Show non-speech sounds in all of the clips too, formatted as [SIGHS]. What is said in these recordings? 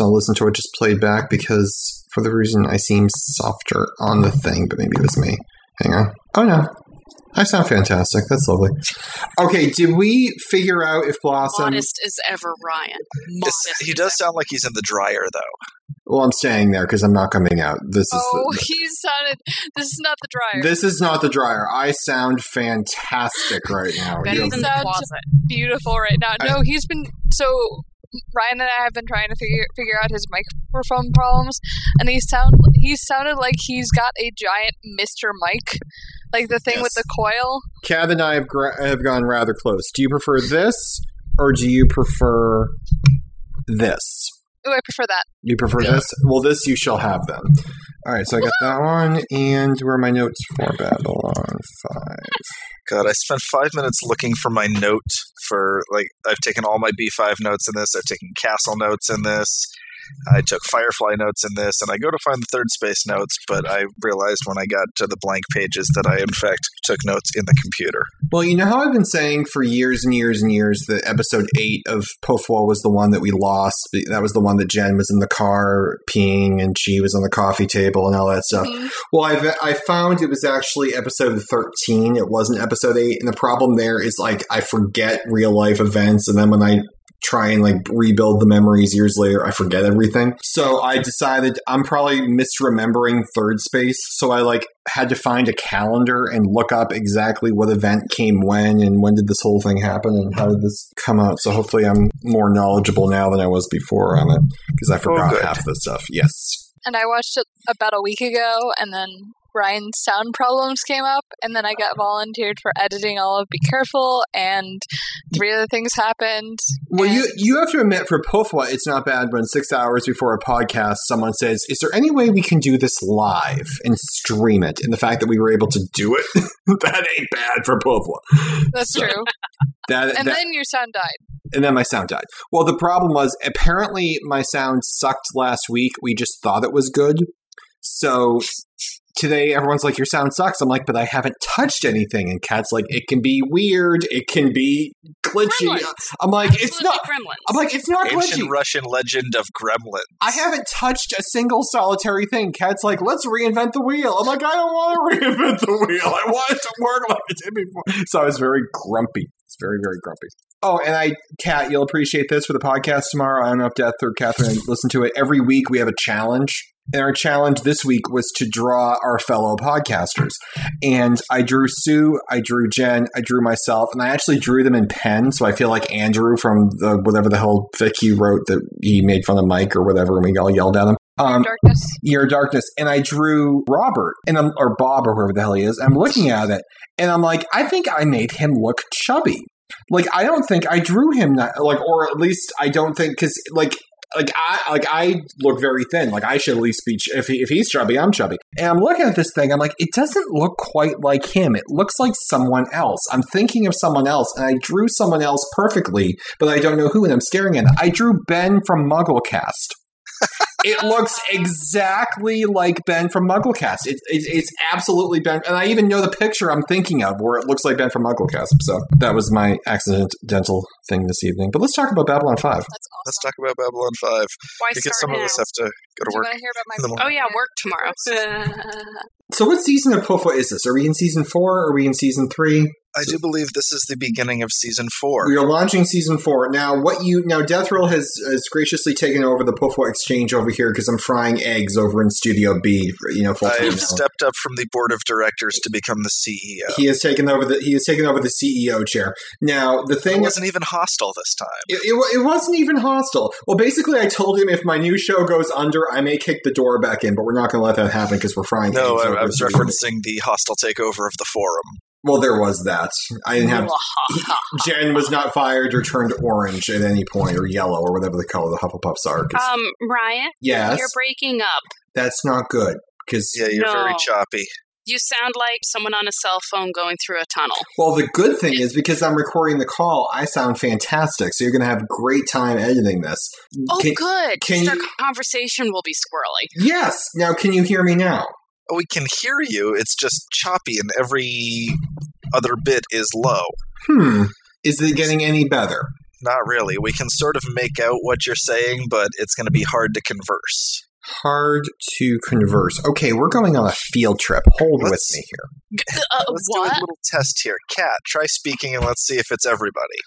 So I'll listen to it just played back because for the reason I seem softer on the thing, but maybe it was me. Hang on. Oh no. I sound fantastic. That's lovely. Okay, did we figure out if Blossom Modest as ever, Ryan. Modest. It's- he as does sound like he's in the dryer, though. Well, I'm staying there because I'm not coming out. This is Oh, [LAUGHS] the, he sounded. This is not the dryer. this is not the dryer. I sound fantastic right now. Better You- than the sound closet. beautiful right now. I- No, he's been so Ryan and I have been trying to figure figure out his microphone problems, and he sound he sounded like he's got a giant Mister Mike, like the thing with the coil. Cav and I have, gra- have gone rather close. Do you prefer this or do you prefer this? Oh, I prefer that. You prefer Yeah. this? Well, this you shall have then. All right, so I got that one, and where are my notes for Babylon 5? God, I spent five minutes looking for my note for like I've taken all my B5 notes in this. I've taken Castle notes in this. I took Firefly notes in this, and I go to find the Thirdspace notes, but I realized when I got to the blank pages that I in fact took notes in the computer. Well, you know how I've been saying for years and years and years that episode 8 of Pofwall was the one that we lost. That was the one that Jen was in the car peeing and she was on the coffee table and all that stuff. Mhm. Well, I've, I found it was actually episode 13. It wasn't episode 8. And the problem there is like I forget real life events. And then when I try and like rebuild the memories years later, I forget everything. So I decided I'm probably misremembering Thirdspace. So I like had to find a calendar and look up exactly what event came when and when did this whole thing happen and how did this come out. So hopefully I'm more knowledgeable now than I was before on it because I forgot oh, good. half the stuff. Yes. And I watched it about a week ago, and then Ryan's sound problems came up, and then I got volunteered for editing all of Be Careful, and three other things happened. Well, you you have to admit for Pofwa, it's not bad when six hours before a podcast, someone says, "Is there any way we can do this live and stream it?" And the fact that we were able to do it, [LAUGHS] that ain't bad for Pofwa. That's So- true. That, And that- then your sound died. and then my sound died. Well, the problem was apparently my sound sucked last week. We just thought it was good, so. Today, everyone's like, "Your sound sucks." I'm like, "But I haven't touched anything." And Kat's like, "It can be weird. It can be glitchy." Gremlins. I'm like, "It's not." Gremlins. I'm like, "It's not glitchy." Ancient Russian legend of Gremlin. I haven't touched a single solitary thing. Kat's like, let's reinvent the wheel. I'm like, I don't want to [LAUGHS] reinvent the wheel. I want it to work like it did before. So I was very grumpy. It's very, very grumpy. Oh, and I, Kat, you'll appreciate this for the podcast tomorrow. I don't know if Deth or Kathryn listen to it. Every week we have a challenge. And our challenge this week was to draw our fellow podcasters. And I drew Sue, I drew Jen, I drew myself, and I actually drew them in pen. So I feel like Andrew from the whatever the hell fic he wrote that he made fun of Mike or whatever, and we all yelled at him. Um, Darkness. Year of Darkness, and I drew Robert and I'm, or Bob or whoever the hell he is. I'm looking at it, and I'm like, I think I made him look chubby. Like I don't think I drew him that like, or at least I don't think because like. Like I like I look very thin. Like I should at least be ch- if he, if he's chubby, I'm chubby. And I'm looking at this thing. I'm like, it doesn't look quite like him. It looks like someone else. I'm thinking of someone else, and I drew someone else perfectly, but I don't know who. And I'm staring at it. I drew Ben from MuggleCast it looks exactly like Ben from MuggleCast. It, it, it's absolutely Ben, and I even know the picture I'm thinking of where it looks like Ben from MuggleCast. So that was my accidental dental thing this evening. But let's talk about Babylon Five. That's awesome. Let's talk about Babylon 5 Why because some now? of us have to go to Do work. want hear about in the. Oh yeah, work tomorrow. [LAUGHS] [LAUGHS] So what season of Pofwa is this? Are we in season four? Are we in season three? I do believe this is the beginning of season four. We are launching season four now. What you now? Death Roll has, has graciously taken over the Pofwa exchange over here because I'm frying eggs over in Studio B. You know, full I've stepped up from the board of directors to become the CEO. He has taken over the he has taken over the CEO chair. Now the It thing wasn't even hostile this time. It, it, it wasn't even hostile. Well, basically, I told him if my new show goes under, I may kick the door back in, but we're not going to let that happen because we're frying. No, eggs I, over I was referencing the hostile takeover of the forum. Well, there was that. I didn't have. [LAUGHS] Jen was not fired or turned orange at any point, or yellow, or whatever the color the Hufflepuffs are. Um, Ryan, yes, you're breaking up. that's not good. Because Yeah, you're very choppy. You sound like someone on a cell phone going through a tunnel. well, the good thing is because I'm recording the call, I sound fantastic. So you're going to have a great time editing this. Oh, Can- good. can Just our you- conversation will be squirrely. Yes. Now, can you hear me now? We can hear you. It's just choppy, and every other bit is low. Hmm. Is it getting any better? Not really. We can sort of make out what you're saying, but it's going to be hard to converse. Hard to converse. Okay, we're going on a field trip. Hold with Let's- me here. [LAUGHS] Uh, Let's do a little test here. Cat, try speaking and let's see if it's everybody.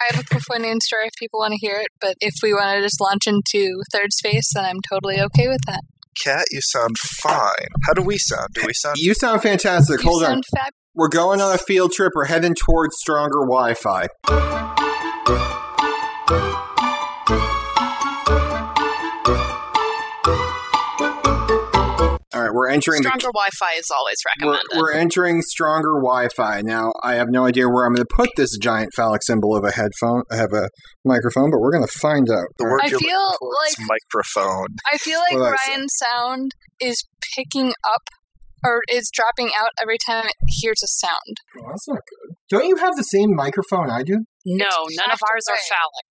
I have a Pufonian story if people want to hear it, but if we want to just launch into Thirdspace, then I'm totally okay with that. Cat, you sound fine. How do we sound? Do we sound? You sound fantastic. You Hold on. fab- We're going on a field trip. We're heading towards stronger Wi Fi. All right, we're entering the Stronger Wi-Fi is always we're, recommended. we're entering stronger Wi-Fi now. I have no idea where I'm going to put this giant phallic symbol of a headphone, I have a microphone, but we're going to find out. The word I you're feel looking for is like- microphone. I feel like What did I? Ryan's sound is picking up or is dropping out every time it hears a sound. Oh, that's not good. Don't you have the same microphone I do? no, none of Exact ours are way. phallic.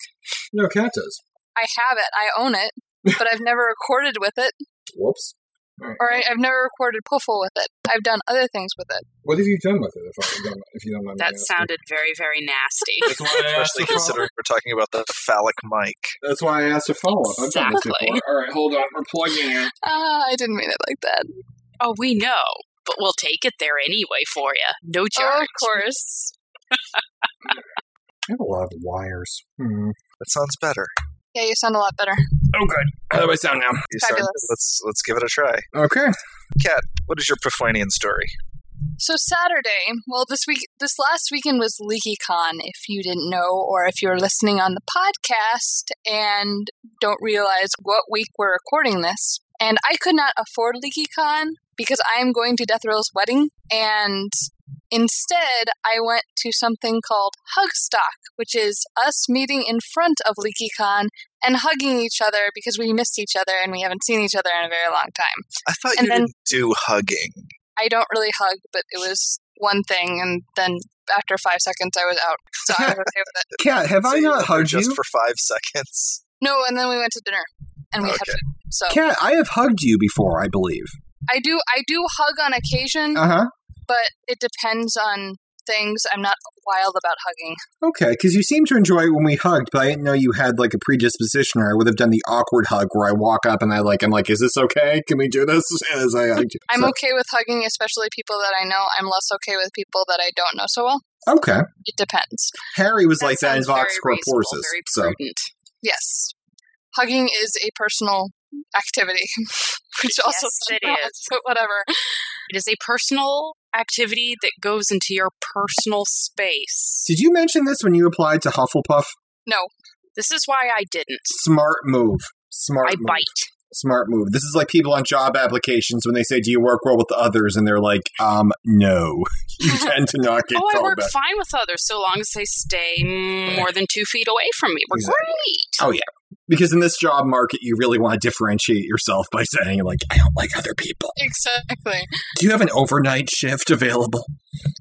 No, Cat does. I have it, I own it, but I've never recorded with it, Whoops. All right. or I, I've never recorded Puffle with it. I've done other things with it. What have you done with it? If, I don't, if you don't mind That asking? sounded very, very nasty. That's why I [LAUGHS] asked Especially considering we're talking about the phallic mic. That's why I asked to follow up. I've done this Exactly. before. All right, hold on. We're plugging in. Ah, I didn't mean it like that. oh, we know, but we'll take it there anyway for you. No charge. of course. [LAUGHS] I have a lot of wires. Hmm. That sounds better. Yeah, you sound a lot better. Oh, good. How do I sound now? You sound, Fabulous. let's let's give it a try. Okay. Kat, what is your Profanian story? So Saturday, well, this week, this last weekend was LeakyCon. If you didn't know, or if you're listening on the podcast and don't realize what week we're recording this, and I could not afford LeakyCon because I am going to Death Row's wedding, and instead I went to something called Hugstock, which is us meeting in front of LeakyCon and hugging each other because we missed each other and we haven't seen each other in a very long time. I thought And you then- didn't do hugging. I don't really hug, but it was one thing, and then after five seconds, I was out. So I was okay with it. [LAUGHS] Cat, have So I not there hugged just you? for five seconds? No, and then we went to dinner, and we had food. So Cat, I have hugged you before, I believe. I do, I do hug on occasion, Uh huh. but it depends on things. I'm not wild about hugging. Okay, because you seem to enjoy it when we hugged, but I didn't know you had like a predisposition, or I would have done the awkward hug where I walk up and I like, I'm like, is this okay? Can we do this? [LAUGHS] As I hugged you. I'm So- okay with hugging, especially people that I know. I'm less okay with people that I don't know so well. okay. It depends. Harry was like that in sounds Vox very reasonable, So. Yes, hugging is a personal activity, [LAUGHS] which also Yes, sounds it [LAUGHS] is. But whatever. It is a personal activity that goes into your personal space. did you mention this when you applied to Hufflepuff? No. This is why I didn't. Smart move. Smart I move. bite. Smart move. This is like people on job applications when they say, "Do you work well with others?" and they're like, "Um, no." [LAUGHS] you [LAUGHS] tend to not get Oh, I work back. fine with others so long as they stay more than two feet away from me. We're Exactly. great. Oh yeah, because in this job market, you really want to differentiate yourself by saying, "Like, I don't like other people." Exactly. Do you have an overnight shift available?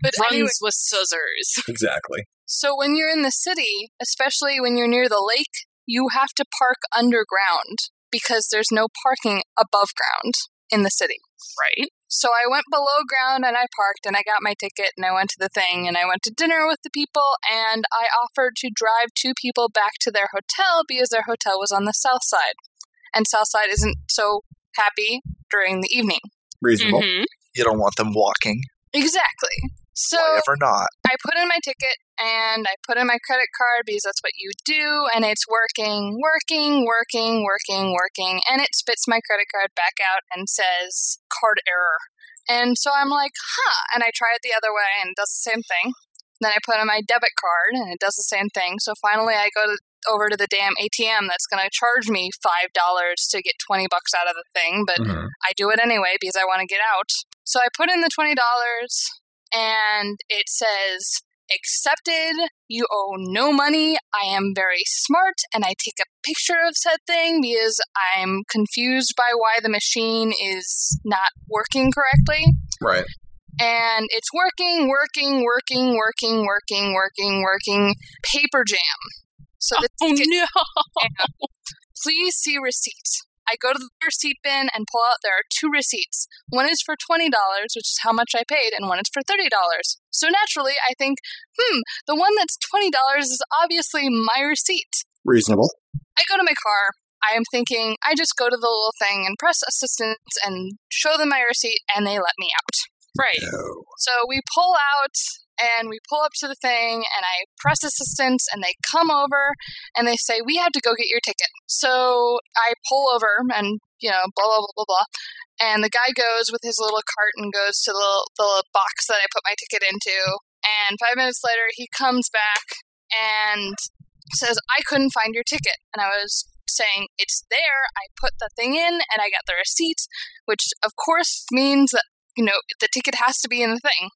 But Runs anyway, with scissors. [LAUGHS] Exactly. So when you're in the city, especially when you're near the lake, you have to park underground because there's no parking above ground in the city. Right? So I went below ground and I parked and I got my ticket and I went to the thing and I went to dinner with the people and I offered to drive two people back to their hotel because their hotel was on the south side. And south side isn't so happy during the evening. Reasonable. Mhm. You don't want them walking. Exactly. So Why ever not? I put in my ticket and I put in my credit card because that's what you do, and it's working, working, working, working, working, and it spits my credit card back out and says card error. And so I'm like, huh, and I try it the other way and it does the same thing. Then I put in my debit card and it does the same thing. So finally I go to, over to the damn ATM that's going to charge me $5 to get 20 bucks out of the thing, but Mhm. I do it anyway because I want to get out. So I put in the $20 and it says accepted. You owe no money. I am very smart and I take a picture of said thing because I'm confused by why the machine is not working correctly. Right. And it's working, working, working, working, working, working, working. Paper jam. So oh, the Oh ticket no! [LAUGHS] please see receipt. I go to the receipt bin and pull out. There are two receipts. One is for twenty dollars, which is how much I paid, and one is for thirty dollars. So naturally, I think, hmm, the one that's twenty dollars is obviously my receipt. Reasonable. I go to my car. I am thinking I just go to the little thing and press assistance and show them my receipt, and they let me out. Right. No. So we pull out and we pull up to the thing and I press assistance and they come over and they say, We have to go get your ticket. So I pull over and, you know, blah, blah, blah, blah, blah. And the guy goes with his little cart and goes to the, the box that I put my ticket into. And five minutes later, he comes back and says, I couldn't find your ticket. And I was saying, It's there. I put the thing in and I got the receipt, which of course means that, you know, the ticket has to be in the thing.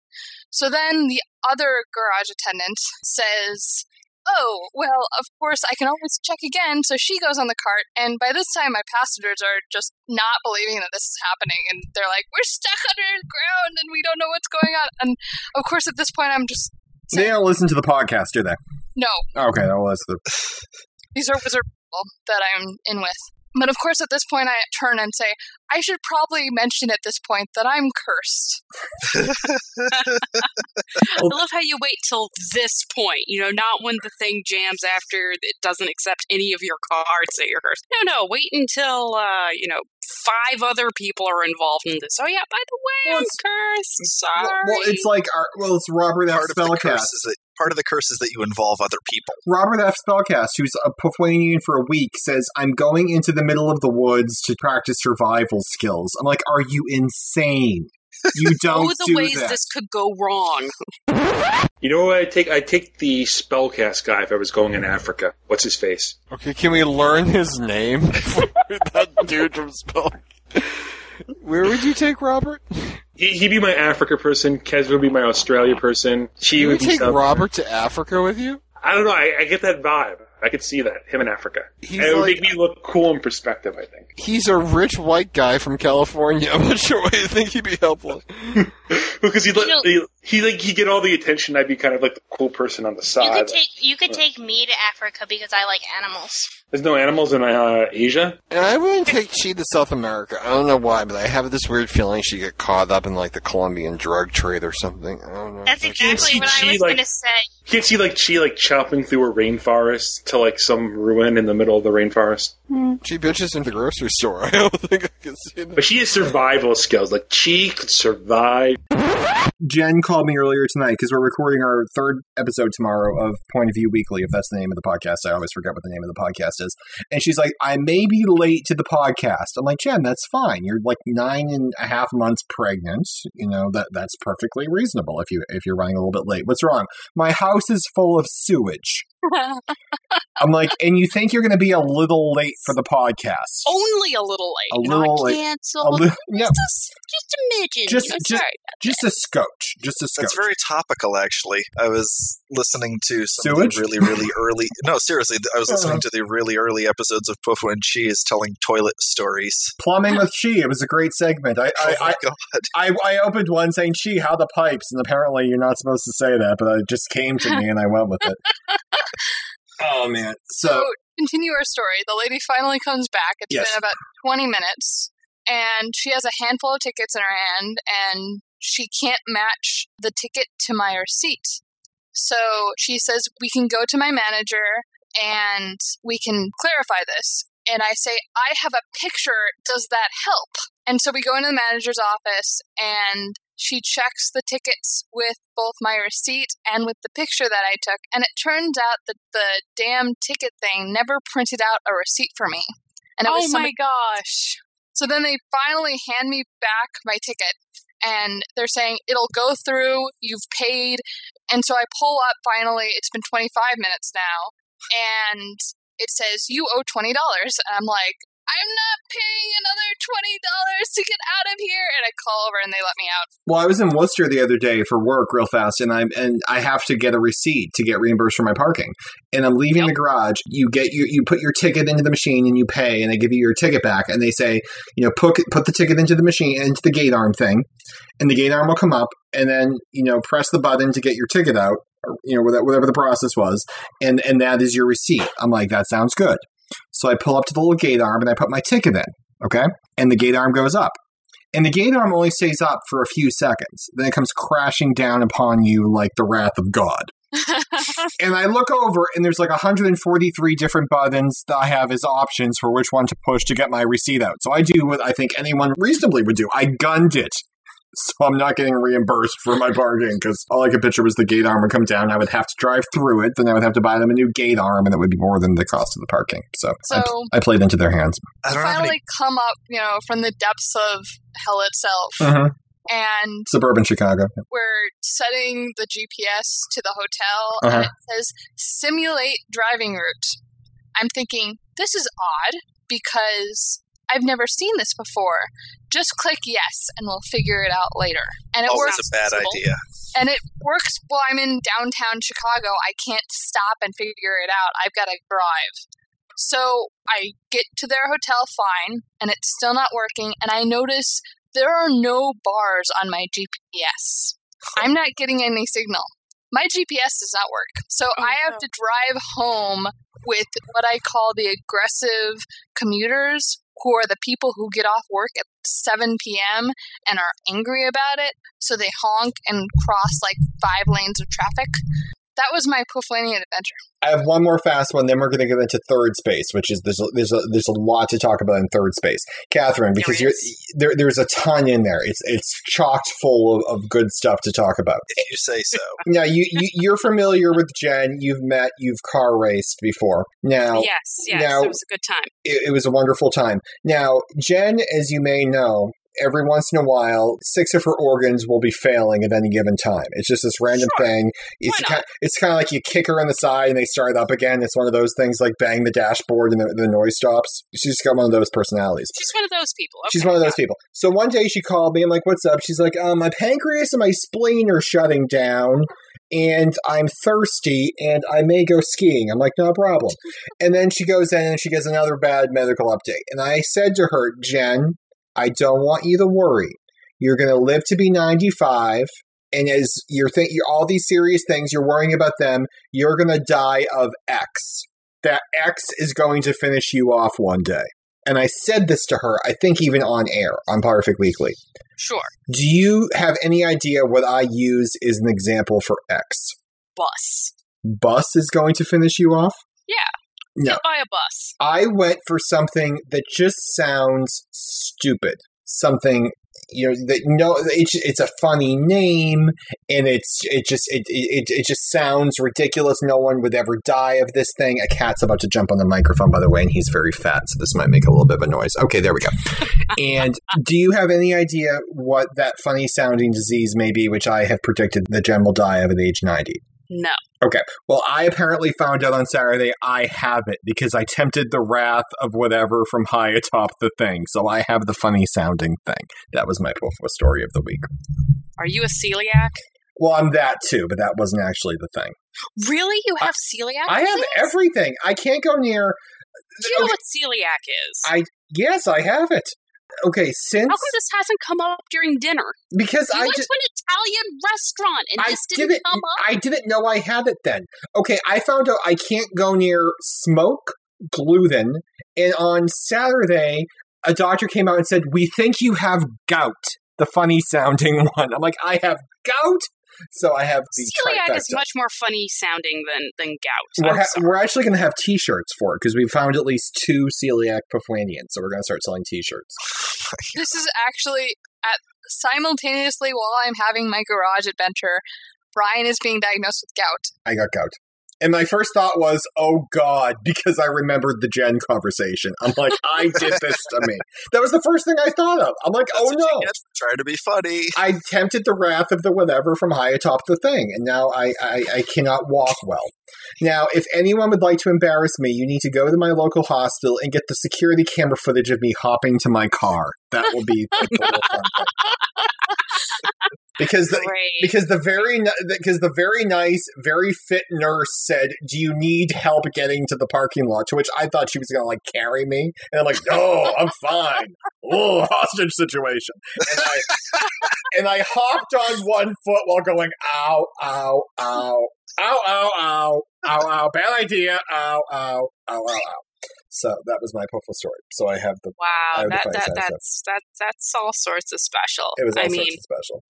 So then the other garage attendant says, Oh, well, of course, I can always check again. So she goes on the cart, and by this time, my passengers are just not believing that this is happening. And they're like, We're stuck underground and we don't know what's going on. And of course, at this point, I'm just, They don't listen to the podcast, do they? No, Okay, that was the. these are wizard people that I'm in with. But of course, at this point, I turn and say, I should probably mention at this point that I'm cursed. [LAUGHS] I love how you wait till this point, you know, not when the thing jams after it doesn't accept any of your cards that you're cursed. No, no, wait until, uh, you know, five other people are involved in this. Oh, yeah, by the way, Well, I'm it's- cursed. Sorry. Well, well, it's like our, well, it's Robert F. Part of the Spellcast. Is that part of the curse is that you involve other people. Robert F. Spellcast, who's a Puffwanian for a week, says, I'm going into the middle of the woods to practice survival skills. I'm like, are you insane? You [LAUGHS] don't oh, the do ways that. this could go wrong. You know what I take? I take the spellcast guy if I was going in Africa. What's his face? Okay, can we learn his name? [LAUGHS] [LAUGHS] that dude from Spell. Where would you take Robert? He, he'd be my Africa person. Kez would be my Australia person. She You would would be take South- Robert to Africa with you? I don't know. I, I get that vibe. I could see that him in Africa. He's and it would like- make me look cool in perspective. I think He's a rich white guy from California. [LAUGHS] I'm not sure why you think he'd be helpful. [LAUGHS] because he'd let, know- he he like he get all the attention. I'd be kind of like the cool person on the You side. could take you could take me to Africa because I like animals. There's no animals in uh, Asia. And I wouldn't take she to South America. I don't know why, but I have this weird feeling she get caught up in like the Colombian drug trade or something. I don't know. That's exactly see what I Chi, was like- gonna say. You can't see like she like chopping through a rainforest to like some ruin in the middle of the rainforest. She bitches in the grocery store. [LAUGHS] I don't think I can see that. But she has survival skills. Like she could survive. Jen called me earlier tonight because we're recording our third episode tomorrow of Point of View Weekly, if that's the name of the podcast. I always forget what the name of the podcast is. And she's like, I may be late to the podcast. I'm like, Jen, that's fine. You're like nine and a half months pregnant. You know, that that's perfectly reasonable if you if you're running a little bit late. What's wrong? My house is full of sewage. [LAUGHS] I'm like, and you think you're gonna be a little late for the podcast. Only a little late. A little I late. cancel. A li- no, just, just a midget. Just- you know, just- sorry. just a scotch. Just a scotch. It's very topical, actually. I was listening to some Sewage? of the really, really early. [LAUGHS] No, seriously, I was listening to the really early episodes of Pufu and Cheese telling toilet stories. Plumbing with Chi. It was a great segment. I, oh I, my I, god! I, I opened one saying, Chi, how the pipes? And apparently you're not supposed to say that, but it just came to me and I went with it. [LAUGHS] oh, man. So, So, continue our story. The lady finally comes back. It's Yes. been about 20 minutes, and she has a handful of tickets in her hand, and she can't match the ticket to my receipt. So she says, We can go to my manager and we can clarify this. And I say, I have a picture. Does that help? And so we go into the manager's office and she checks the tickets with both my receipt and with the picture that I took. And it turns out that the damn ticket thing never printed out a receipt for me. And it Oh was my gosh. so then they finally hand me back my ticket and they're saying it'll go through, you've paid. And so I pull up finally, it's been 25 minutes now, and it says you owe $20. And I'm like, I'm not paying another $20 to get out of here. And I call over and they let me out. well, I was in Worcester the other day for work real fast, and I'm and I have to get a receipt to get reimbursed for my parking. And I'm leaving Yep. the garage. You get you you put your ticket into the machine and you pay, and they give you your ticket back, and they say, you know, put put the ticket into the machine into the gate arm thing, and the gate arm will come up, and then you know press the button to get your ticket out, or, you know whatever whatever the process was, and and that is your receipt. I'm like, that sounds good. So I pull up to the little gate arm and I put my ticket in. Okay? And the gate arm goes up. And the gate arm only stays up for a few seconds. Then it comes crashing down upon you like the wrath of God. [LAUGHS] And I look over and there's like 143 different buttons that I have as options for which one to push to get my receipt out. So I do what I think anyone reasonably would do. I gunned it. [LAUGHS] So I'm not getting reimbursed for my parking because all I could picture was the gate arm would come down. I would have to drive through it. Then I would have to buy them a new gate arm and it would be more than the cost of the parking. So, I, So- I played into their hands. I don't have any. Finally, come up, you know, from the depths of hell itself, Mhm. and Suburban Chicago. we're setting the GPS to the hotel, Uh-huh. and it says simulate driving route. I'm thinking this is odd because I've never seen this before. Just click yes, and we'll figure it out later. And it Oh, works. it's a bad sensible. idea. and it works while I'm in downtown Chicago. I can't stop and figure it out. I've got to drive. So I get to their hotel fine, and it's still not working. And I notice there are no bars on my GPS. I'm not getting any signal. My GPS does not work. So Oh, I have no. to drive home with what I call the aggressive commuters, who are the people who get off work at 7 p.m. and are angry about it. So they honk and cross like five lanes of traffic. That was my Pufflanian adventure. I have one more fast one. Then we're going to get into Thirdspace, which is there's a, there's a, there's a lot to talk about in third space, Kathryn, because There you're, there there's a ton in there. It's it's chocked full of, of good stuff to talk about. If [LAUGHS] you say so. [LAUGHS] Now you, you you're familiar with Jen. You've met. You've car raced before. Now yes, yes, now- it was a good time. it, it was a wonderful time. Now, Jen, as you may know, every once in a while, six of her organs will be failing at any given time. It's just this random Sure. thing. It's kind, it's kind of like you kick her in the side and they start up again. It's one of those things like bang the dashboard and the, the noise stops. She's got one of those personalities. She's one of those people. She's one of those people. So one day she called me. I'm like, "What's up?" She's like, "Um, my pancreas and my spleen are shutting down, and I'm thirsty, and I may go skiing." I'm like, "No problem." [LAUGHS] And then she goes in and she gets another bad medical update. And I said to her, "Jen, I don't want you to worry. You're going to live to be 95." And as you're thinking all these serious things, you're worrying about them, you're going to die of X. That X is going to finish you off one day and I said this to her, I think even on air on Perfect Weekly. Sure. Do you have any idea what I use as an example for X? Bus. Bus is going to finish you off? Yeah. No. By a bus. I went for something that just sounds stupid. Something you know that no it's it's a funny name and it's it just it, it it just sounds ridiculous no one would ever die of this thing a cat's about to jump on the microphone by the way and he's very fat so this might make a little bit of a noise okay there we go [LAUGHS] and do you have any idea what that funny sounding disease may be which i have predicted the jen will die of at age 90 No. Okay. Well, I apparently found out on Saturday I have it because I tempted the wrath of whatever from high atop the thing. So I have the funny sounding thing. That was my Pufwa story of the week. Are you a celiac? Well, I'm that too, but that wasn't actually the thing. Really? You have celiac? I have everything. I can't go near. Do you know what celiac is? I yes, I have it. Okay, since How come this hasn't come up during dinner? because You I went just to an Italian restaurant and I this didn't didn't come up? I didn't know I had it then. Okay, I found out I can't go near smoke, gluten, and on Saturday a doctor came out and said, "We think you have gout." The funny sounding [LAUGHS] one. I'm like, "I have gout." So I have the Celiac is much more funny sounding than than gout. We're, ha- we're actually going to have T-shirts for it because we found at least two celiac Pufwanians, so we're going to start selling T-shirts. [LAUGHS] This is actually at simultaneously while I'm having my garage adventure. Brian is being diagnosed with gout. I got gout. And my first thought was, oh God, [LAUGHS] because I remembered the Jen conversation. I'm like, I did this to me. That was the first thing I thought of. I'm like, oh, That's oh no. trying to be funny. I tempted the wrath of the whatever from high atop the thing, and now I, I, I cannot walk well. Now, if anyone would like to embarrass me, you need to go to my local hospital and get the security camera footage of me hopping to my car. That will be [LAUGHS] the total fun thing. Because the, Great. because the very because the very nice, very fit nurse said, "Do you need help getting to the parking lot?" To which I thought she was going to like carry me, and I'm like, "No, [LAUGHS] I'm fine." Oh, hostage situation, and I and I hopped on one foot while going, "Ow, ow, ow, ow, ow, ow, ow, ow, bad idea, ow, ow, ow, ow, ow." So that was my Puffle story. So I have the. Wow, would that, define that that's that that's all sorts of special. It was all I sorts mean, of special.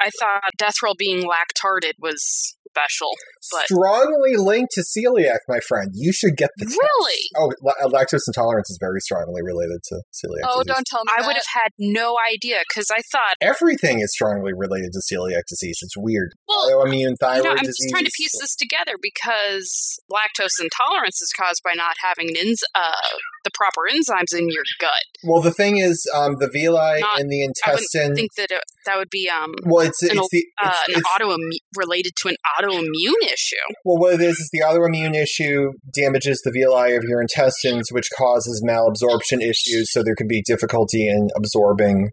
I thought Death Roll being lactarded was special, but strongly linked to celiac, my friend. You should get the test. Really? Oh, lactose intolerance is very strongly related to celiac. Oh, disease. don't tell me. I that. would have had no idea because I thought, Everything is strongly related to celiac disease. It's weird. well, Autoimmune thyroid you know, I'm disease. just trying to piece this together because lactose intolerance is caused by not having enz- uh, the proper enzymes in your gut. Well, the thing is, um, the villi Not- in the I intestine. think that it, that would be um, well, it's an, it's the uh, it's, an autoimmune related to an autoimmune issue. well, what it is is the autoimmune issue damages the villi of your intestines, which causes malabsorption issues. So there can be difficulty in absorbing.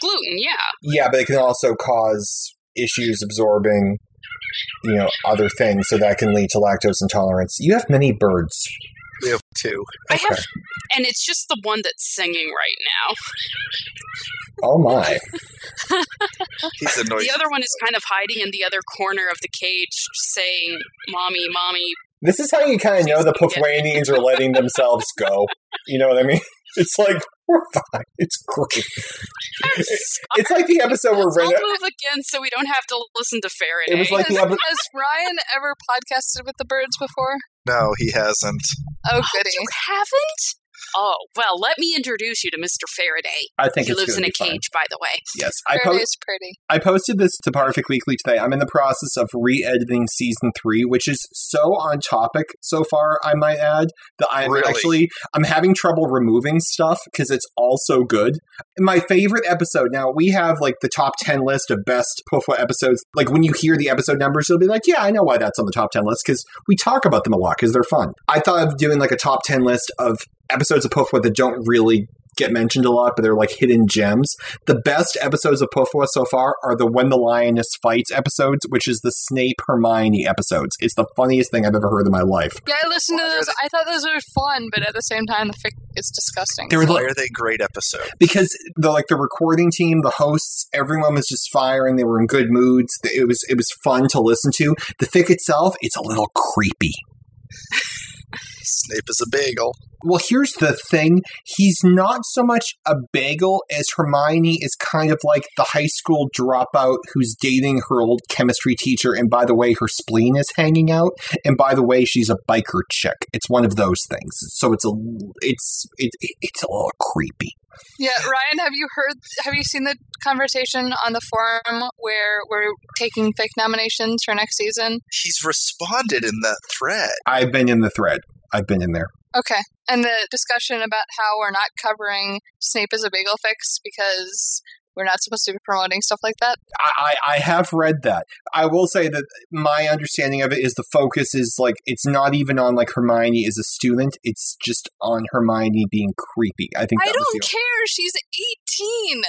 Gluten, yeah. Yeah, but it can also cause issues absorbing, you know, other things. So that can lead to lactose intolerance. You have many birds. We have two. I have, and it's just the one that's singing right now. Oh my! [LAUGHS] He's annoyed. The other one is kind of hiding in the other corner of the cage, saying, "Mommy, mommy." This is how you kind of know the Puthwanians are letting themselves go. You know what I mean? [LAUGHS] It's like we're fine. It's great. I'm It's like the episode where I'll Rena. move again so we don't have to listen to Faraday. It was like has, the epi- has Ryan ever podcasted with the birds before? No, he hasn't. Oh, Oh, you haven't? Oh, well, let me introduce you to Mr. Faraday. I think He it's lives in a be fine. cage, by the way. Yes, I po- Faraday's pretty. I posted this to Perfect Weekly today. I'm in the process of re-editing season three, which is so on topic so far. I might add that I'm Really? actually I'm having trouble removing stuff because it's all so good. My favorite episode. Now we have like the top ten list of best Pufwa episodes. Like when you hear the episode numbers, you'll be like, "Yeah, I know why that's on the top ten list because we talk about them a lot because they're fun." I thought of doing like a top ten list of episodes of Pufwa that don't really get mentioned a lot, but they're like hidden gems. The best episodes of Pufwa so far are the When the Lioness Fights episodes, which is the Snape Hermione episodes. It's the funniest thing I've ever heard in my life. Yeah, I listened to those. I thought those were fun, but at the same time, the fic is disgusting. They were Why like, are they great episodes? because the like the recording team, the hosts, everyone was just firing. They were in good moods. It was it was fun to listen to. The fic itself, it's a little creepy. [LAUGHS] Snape is a bagel. Well, here's the thing. He's not so much a bagel as Hermione is kind of like the high school dropout who's dating her old chemistry teacher. And by the way, her spleen is hanging out. And by the way, she's a biker chick. It's one of those things. So it's a, it's, it, it's a little creepy. Yeah, Ryan, have you heard? Have you seen the conversation on the forum where we're taking fic nominations for next season? He's responded in that thread. I've been in the thread. I've been in there. Okay, and the discussion about how we're not covering Snape as a bagel fix because we're not supposed to be promoting stuff like that. I, I I have read that. I will say that my understanding of it is the focus is like it's not even on like Hermione as a student. It's just on Hermione being creepy. I think I don't the care. She's eighteen,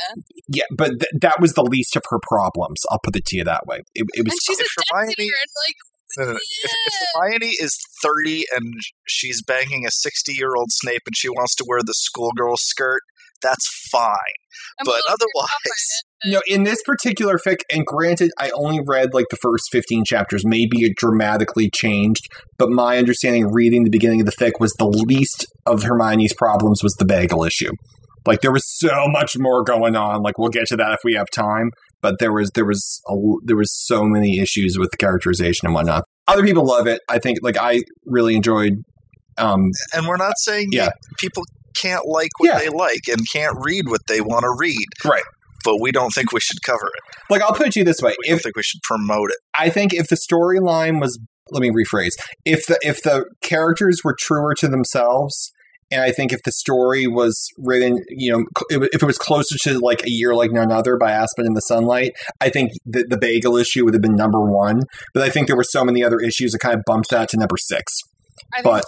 Yeah, but th- that was the least of her problems. I'll put it to you that way. It, it was and she's a if Hermione, Hermione- and like No, no, no. If, if Hermione is 30 and she's banging a 60 year old Snape and she wants to wear the schoolgirl skirt, that's fine. I'm but little weirded out by otherwise- it. [LAUGHS] no in this particular fic. And granted, I only read like the first fifteen chapters. Maybe it dramatically changed, but my understanding reading the beginning of the fic was the least of Hermione's problems was the bagel issue. Like there was so much more going on. Like we'll get to that if we have time. But there was there was a, there was so many issues with the characterization and whatnot. Other people love it. I think like I really enjoyed. Um, And we're not saying Yeah. people can't like what Yeah. they like and can't read what they want to read. Right. But we don't think we should cover it. like I'll put you this way: We don't if think we should promote it. I think if the storyline was let me rephrase. If the if the characters were truer to themselves and I think if the story was written, you know, if it was closer to like a year like none other by Aspen in the Sunlight, I think the, the bagel issue would have been number one. But I think there were so many other issues that kind of bumped that to number six. I think But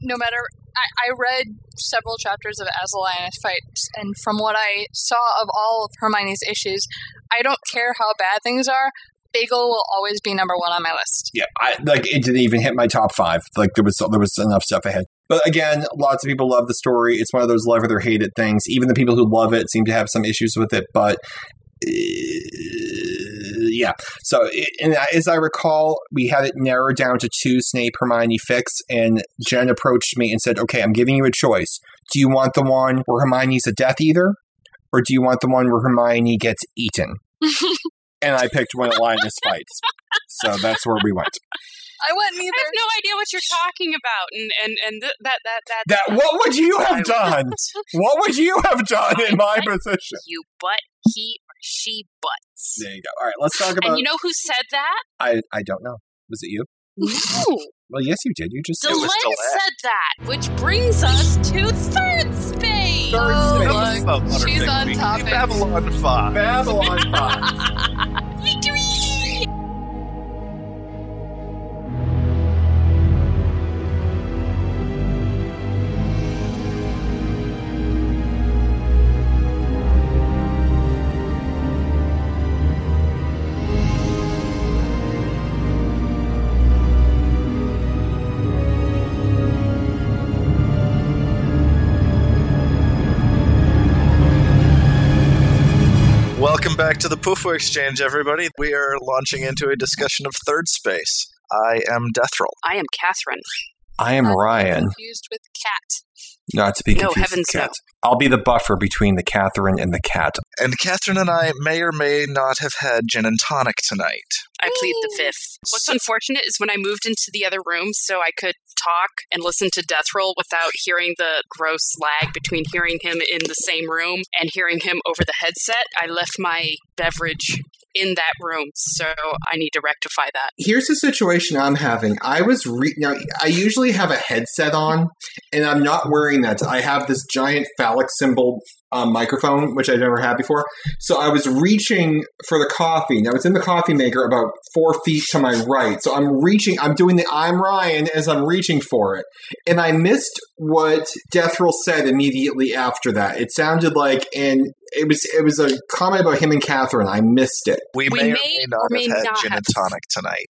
no matter, I, I read several chapters of As the Lioness Fights, and from what I saw of all of Hermione's issues, I don't care how bad things are. Bagel will always be number one on my list. yeah, I like it didn't even hit my top five. Like there was there was enough stuff ahead. But again, lots of people love the story. It's one of those love it or hate it things. Even the people who love it seem to have some issues with it. But uh, yeah. So, and as I recall, we had it narrowed down to two Snape, Hermione, Fix, and Jen approached me and said, "Okay, I'm giving you a choice. Do you want the one where Hermione's a Death Eater, or do you want the one where Hermione gets eaten?" [LAUGHS] and I picked one that Linus fights. So that's where we went. I want I neither. have no idea what you're talking about, and and and th- that that that That [LAUGHS] what would you have done? What would you have done in my position? you butt he or she butts. There you go. All right, let's talk about. And you know who said that? I I don't know. Was it you? No, Well, yes, you did. You just It was Delenn Delenn. said that, which brings us to Thirdspace. Third Oh, space. look. She's Pick on Weekly, topic. Babylon 5. Babylon Five. [LAUGHS] Welcome back to the Poofo Exchange, everybody. We are launching into a discussion of Thirdspace. I am Deathrel. I am Kathryn. I am Ryan. Confused with cat. Not to be No, confused heavens with Cat. I'll be the buffer between the Kathryn and the cat. And Kathryn and I may or may not have had gin and tonic tonight. I plead the fifth. What's unfortunate is when I moved into the other room so I could talk and listen to Death Roll without hearing the gross lag between hearing him in the same room and hearing him over the headset, I left my beverage in that room. So I need to rectify that. Here's the situation I'm having. I was re- now. I usually have a headset on, and I'm not wearing that. I have this giant phallic symbol um, microphone, which I've never had before. So I was reaching for the coffee. Now it's in the coffee maker, about four feet to my right. So I'm reaching. I'm doing the I'm Ryan as I'm reaching for it, and I missed what Deathrel said immediately after that. It sounded like, and it was it was a comment about him and Kathryn. I missed it. We, We may, or may may or not may have had not gin and have. tonic tonight.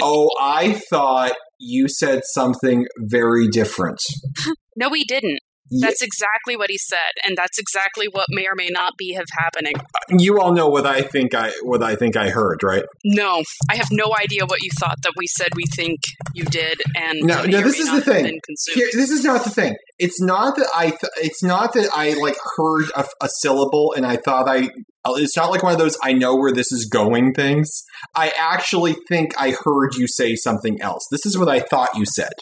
Oh, I thought you said something very different. [LAUGHS] No, we didn't. That's exactly what he said, and that's exactly what may or may not be have happening. Uh, you all know what I think I what I think I heard, right? No, I have no idea what you thought that we said we think you did, and No, no, this is the thing. Here, this is not the thing. It's not that I. Th- it's not that I like heard a, a syllable and I thought I. Uh, it's not like one of those I know where this is going things. I actually think I heard you say something else. This is what I thought you said.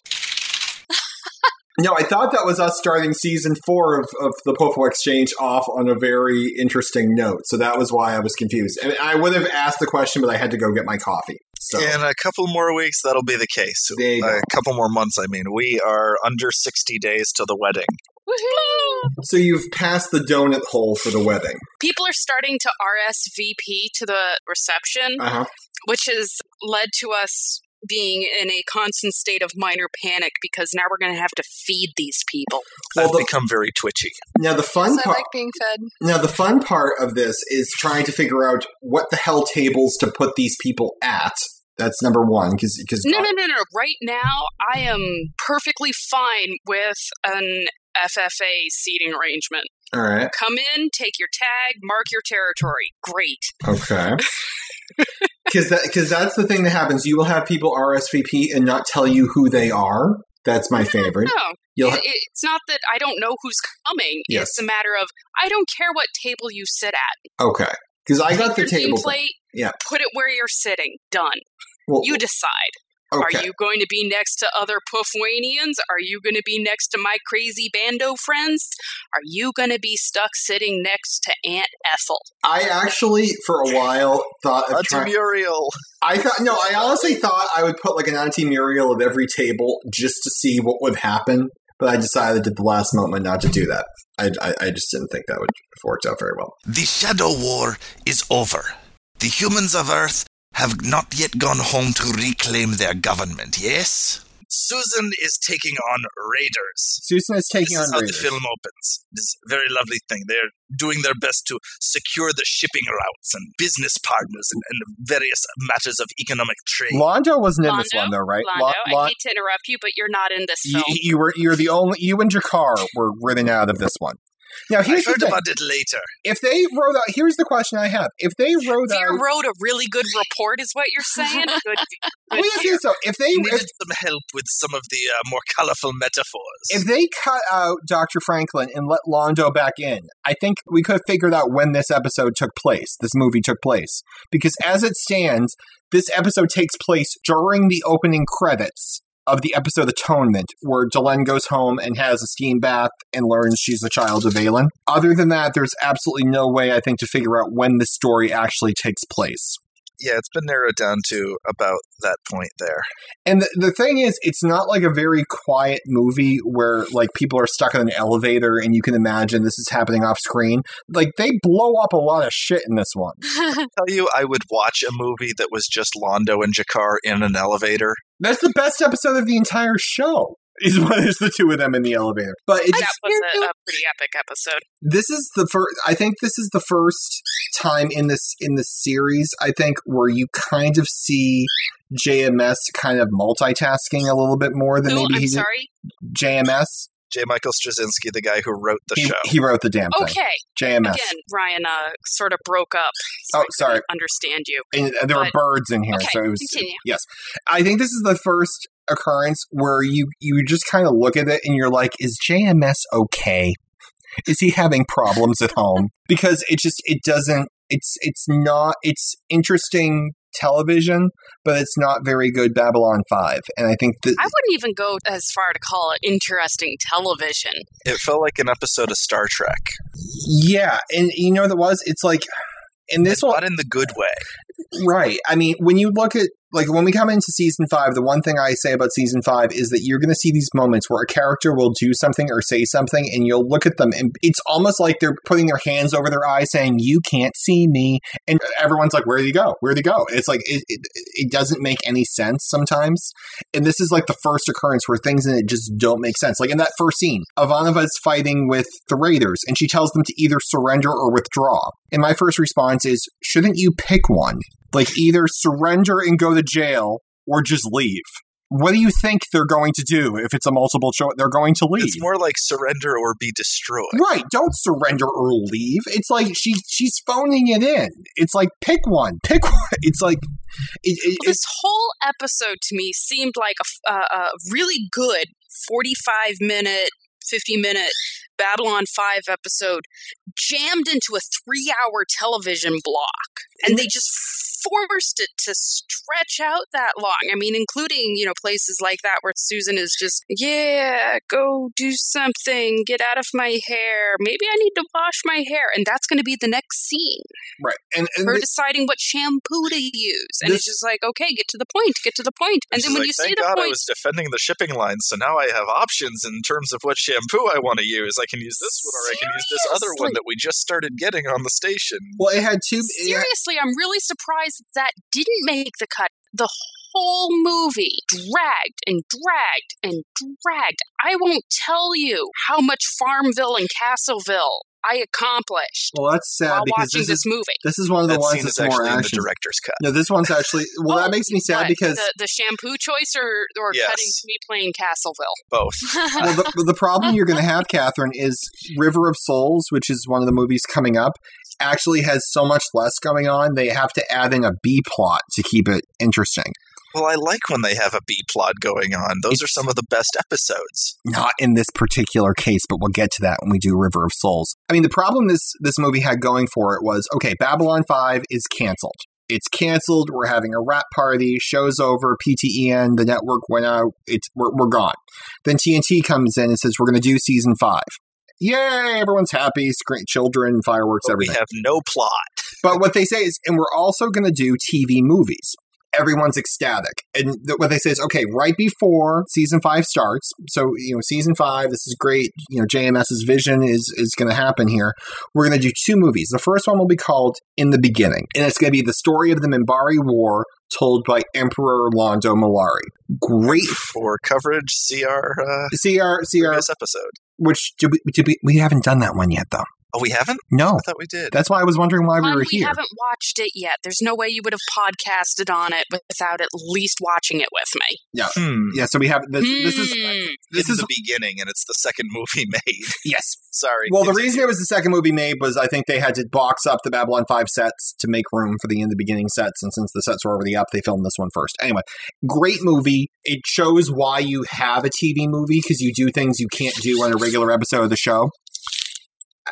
No, I thought that was us starting season four of, of the Pofo Exchange off on a very interesting note. So that was why I was confused. And I would have asked the question, but I had to go get my coffee. So In a couple more weeks, that'll be the case. There you go. A couple more months, I mean. We are under 60 days to the wedding. Woohoo! So you've passed the donut hole for the wedding. People are starting to RSVP to the reception, Uh huh. which has led to us being in a constant state of minor panic because now we're going to have to feed these people. Well, I've the, become very twitchy. now the fun part. like being fed. Now the fun part of this is trying to figure out what the hell tables to put these people at. That's number one because because No, no, no, no. Right now, I am perfectly fine with an FFA seating arrangement. all right Come in, take your tag, mark your territory. Great. okay [LAUGHS] because that because that's the thing that happens. You will have people RSVP and not tell you who they are. That's my favorite. No, You'll it, ha- it's not that I don't know who's coming. Yes. It's a matter of I don't care what table you sit at. okay because I got the your table. plate. Yeah. Put it where you're sitting. Done. Well, You decide. Okay. Are you going to be next to other Puffwanians? Are you going to be next to my crazy bando friends? Are you going to be stuck sitting next to Aunt Ethel? I actually for a while thought of Auntie trying. Muriel. I thought no, I honestly thought I would put like an Auntie Muriel of every table just to see what would happen. But I decided at the last moment not to do that. I, I, I just didn't think that would have worked out very well. The Shadow War is over. The humans of Earth have not yet gone home to reclaim their government, yes? Susan is taking on Raiders. Susan is taking this is on how Raiders. the film opens. This is a very lovely thing. They're doing their best to secure the shipping routes and business partners and, and various matters of economic trade. Londo wasn't in this one though, right? Londo, Lo- I hate to interrupt you, but you're not in this you, film. you were you're the only you and G'Kar were written out of this one. Now I here's the thing: about it later. if they wrote out, here's the question I have: if they wrote Vir out, wrote a really good report, is what you're saying? [LAUGHS] Good. well, good yes, Vir. yes, so if they He if, needed some help with some of the uh, more colorful metaphors. if they cut out Dr. Franklin and let Londo back in, I think we could have figured out when this episode took place, this movie took place. Because as it stands, this episode takes place during the opening credits of the episode Atonement, where Delenn goes home and has a steam bath and learns she's the child of Valen. Other than that, there's absolutely no way, I think, to figure out when the story actually takes place. Yeah, it's been narrowed down to about that point there. And the, the thing is, it's not like a very quiet movie where like people are stuck in an elevator and you can imagine this is happening off screen. Like they blow up a lot of shit in this one. [LAUGHS] tell you, I would watch a movie that was just Londo and G'Kar in an elevator. That's the best episode of the entire show. Is when it's the two of them in the elevator. But it's That was a, a pretty epic episode. this is the first I think this is the first time in this in the series, I think, where you kind of see JMS kind of multitasking a little bit more than Who? maybe I'm he did. sorry. JMS. J. Michael Straczynski, the guy who wrote the He, show. he wrote the damn thing. Okay. JMS. Again, Ryan uh, sort of broke up. so Oh, sorry. couldn't Understand you. and uh, there were birds in here, Okay, so it was continue. yes. I think this is the first occurrence where you you just kind of look at it and you're like, is JMS okay? Is he having problems at home? Because it just it doesn't. It's it's not. It's interesting television, but it's not very good Babylon Five. And I think that I wouldn't even go as far to call it interesting television. It felt like an episode of Star Trek, yeah, and you know what it was? It's like. And this one, not in the good way. Right. I mean, when you look at like when we come into season five, the one thing I say about season five is that you're going to see these moments where a character will do something or say something, and you'll look at them, and it's almost like they're putting their hands over their eyes, saying, "You can't see me," and everyone's like, "Where did he go? Where did he go?" It's like it, it, it doesn't make any sense sometimes, and this is like the first occurrence where things in it just don't make sense. Like in that first scene, Ivanova is fighting with the Raiders, and she tells them to either surrender or withdraw. And my first response is, shouldn't you pick one? Like either surrender and go to jail or just leave. What do you think they're going to do if it's a multiple choice? They're going to leave. It's more like surrender or be destroyed. Right, don't surrender or leave. It's like she she's phoning it in. It's like pick one, pick one. [LAUGHS] It's like it, it, Well, this whole episode to me seemed like a really good 45 minute, 50 minute Babylon 5 episode jammed into a three hour television block. And they just forced it to stretch out that long. I mean, including, you know, places like that where Susan is just, yeah, go do something, get out of my hair. Maybe I need to wash my hair. And that's going to be the next scene. right, and, and Her deciding what shampoo to use. And This- it's just like, okay, get to the point, get to the point. And then when like, you see the God I point, was defending the shipping line, so now I have options in terms of what shampoo I want to use. I can use this one, or I can use this other one Seriously? That we just started getting on the station. well, it had two. it had- seriously, I'm really surprised that, that didn't make the cut. The whole movie dragged and dragged and dragged. I won't tell you how much Farmville and Castleville I accomplished well, that's sad while because watching this this, is movie. this is one of the that ones that's more actually in the action. director's cut. No, this one's actually well. Oh, that makes me sad What, because the, the shampoo choice or, or Yes. cutting to me playing Castleville. Both. [LAUGHS] well, the, the problem you're going to have, Kathryn, is River of Souls, which is one of the movies coming up, actually has so much less going on. They have to add in a B plot to keep it interesting. Well, I like when they have a B plot going on. Those are some of the best episodes. Not in this particular case, but we'll get to that when we do River of Souls. I mean, the problem this this movie had going for it was okay, Babylon Five is canceled. It's canceled. We're having a wrap party. Show's over. PTEN. The network went out. It's we're, we're gone. Then TNT comes in and says we're going to do season five. Yay! Everyone's happy. Screen, children, fireworks, But we have no plot. But what they say is, and we're also going to do TV movies. Everyone's ecstatic. And th- what they say is, okay, right before season five starts, so, you know, season five, this is great. You know, JMS's vision is, is going to happen here. We're going to do two movies. The first one will be called In the Beginning, and it's going to be the story of the Minbari War told by Emperor Londo Mollari. Great. For coverage, see our uh, CR, CR, previous episode. which we, did we, we haven't done that one yet, though. Oh, we haven't? No. I thought we did. That's why I was wondering why we were we here. We haven't watched it yet. There's no way you would have podcasted on it without at least watching it with me. Hmm. Yeah, so we have this. This is Hmm. this This is the beginning, and it's the second movie [LAUGHS] made. yes. Sorry. Well, the reason it was the second movie made was I think they had to box up the Babylon 5 sets to make room for the in the beginning sets. And since the sets were already up, they filmed this one first. Anyway, great movie. It shows why you have a TV movie because you do things you can't do on a regular episode of the show.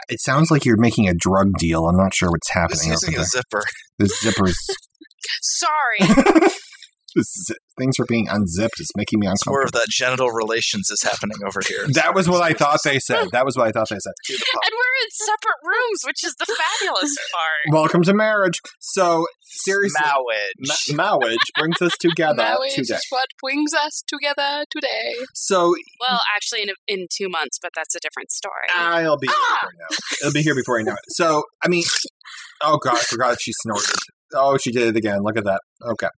It sounds like you're making a drug deal. I'm not sure what's happening over using there. a zipper? The zippers. [LAUGHS] Sorry. [LAUGHS] the things are being unzipped. It's making me It's more uncomfortable. of that genital relations is happening over here. [LAUGHS] That was what I thought they said. [LAUGHS] That was what I thought they said. To the pop- and we're in separate rooms, which is the fabulous [LAUGHS] part. Welcome to marriage. So seriously, Marriage. ma- marriage brings us together Marriage today. is what brings us together today. So Well, actually, in, in two months, but that's a different story. I'll be here Ah! before I know. it. It'll be here before I know it. So I mean, oh god, I forgot she snorted. Oh, she did it again. Look at that. Okay,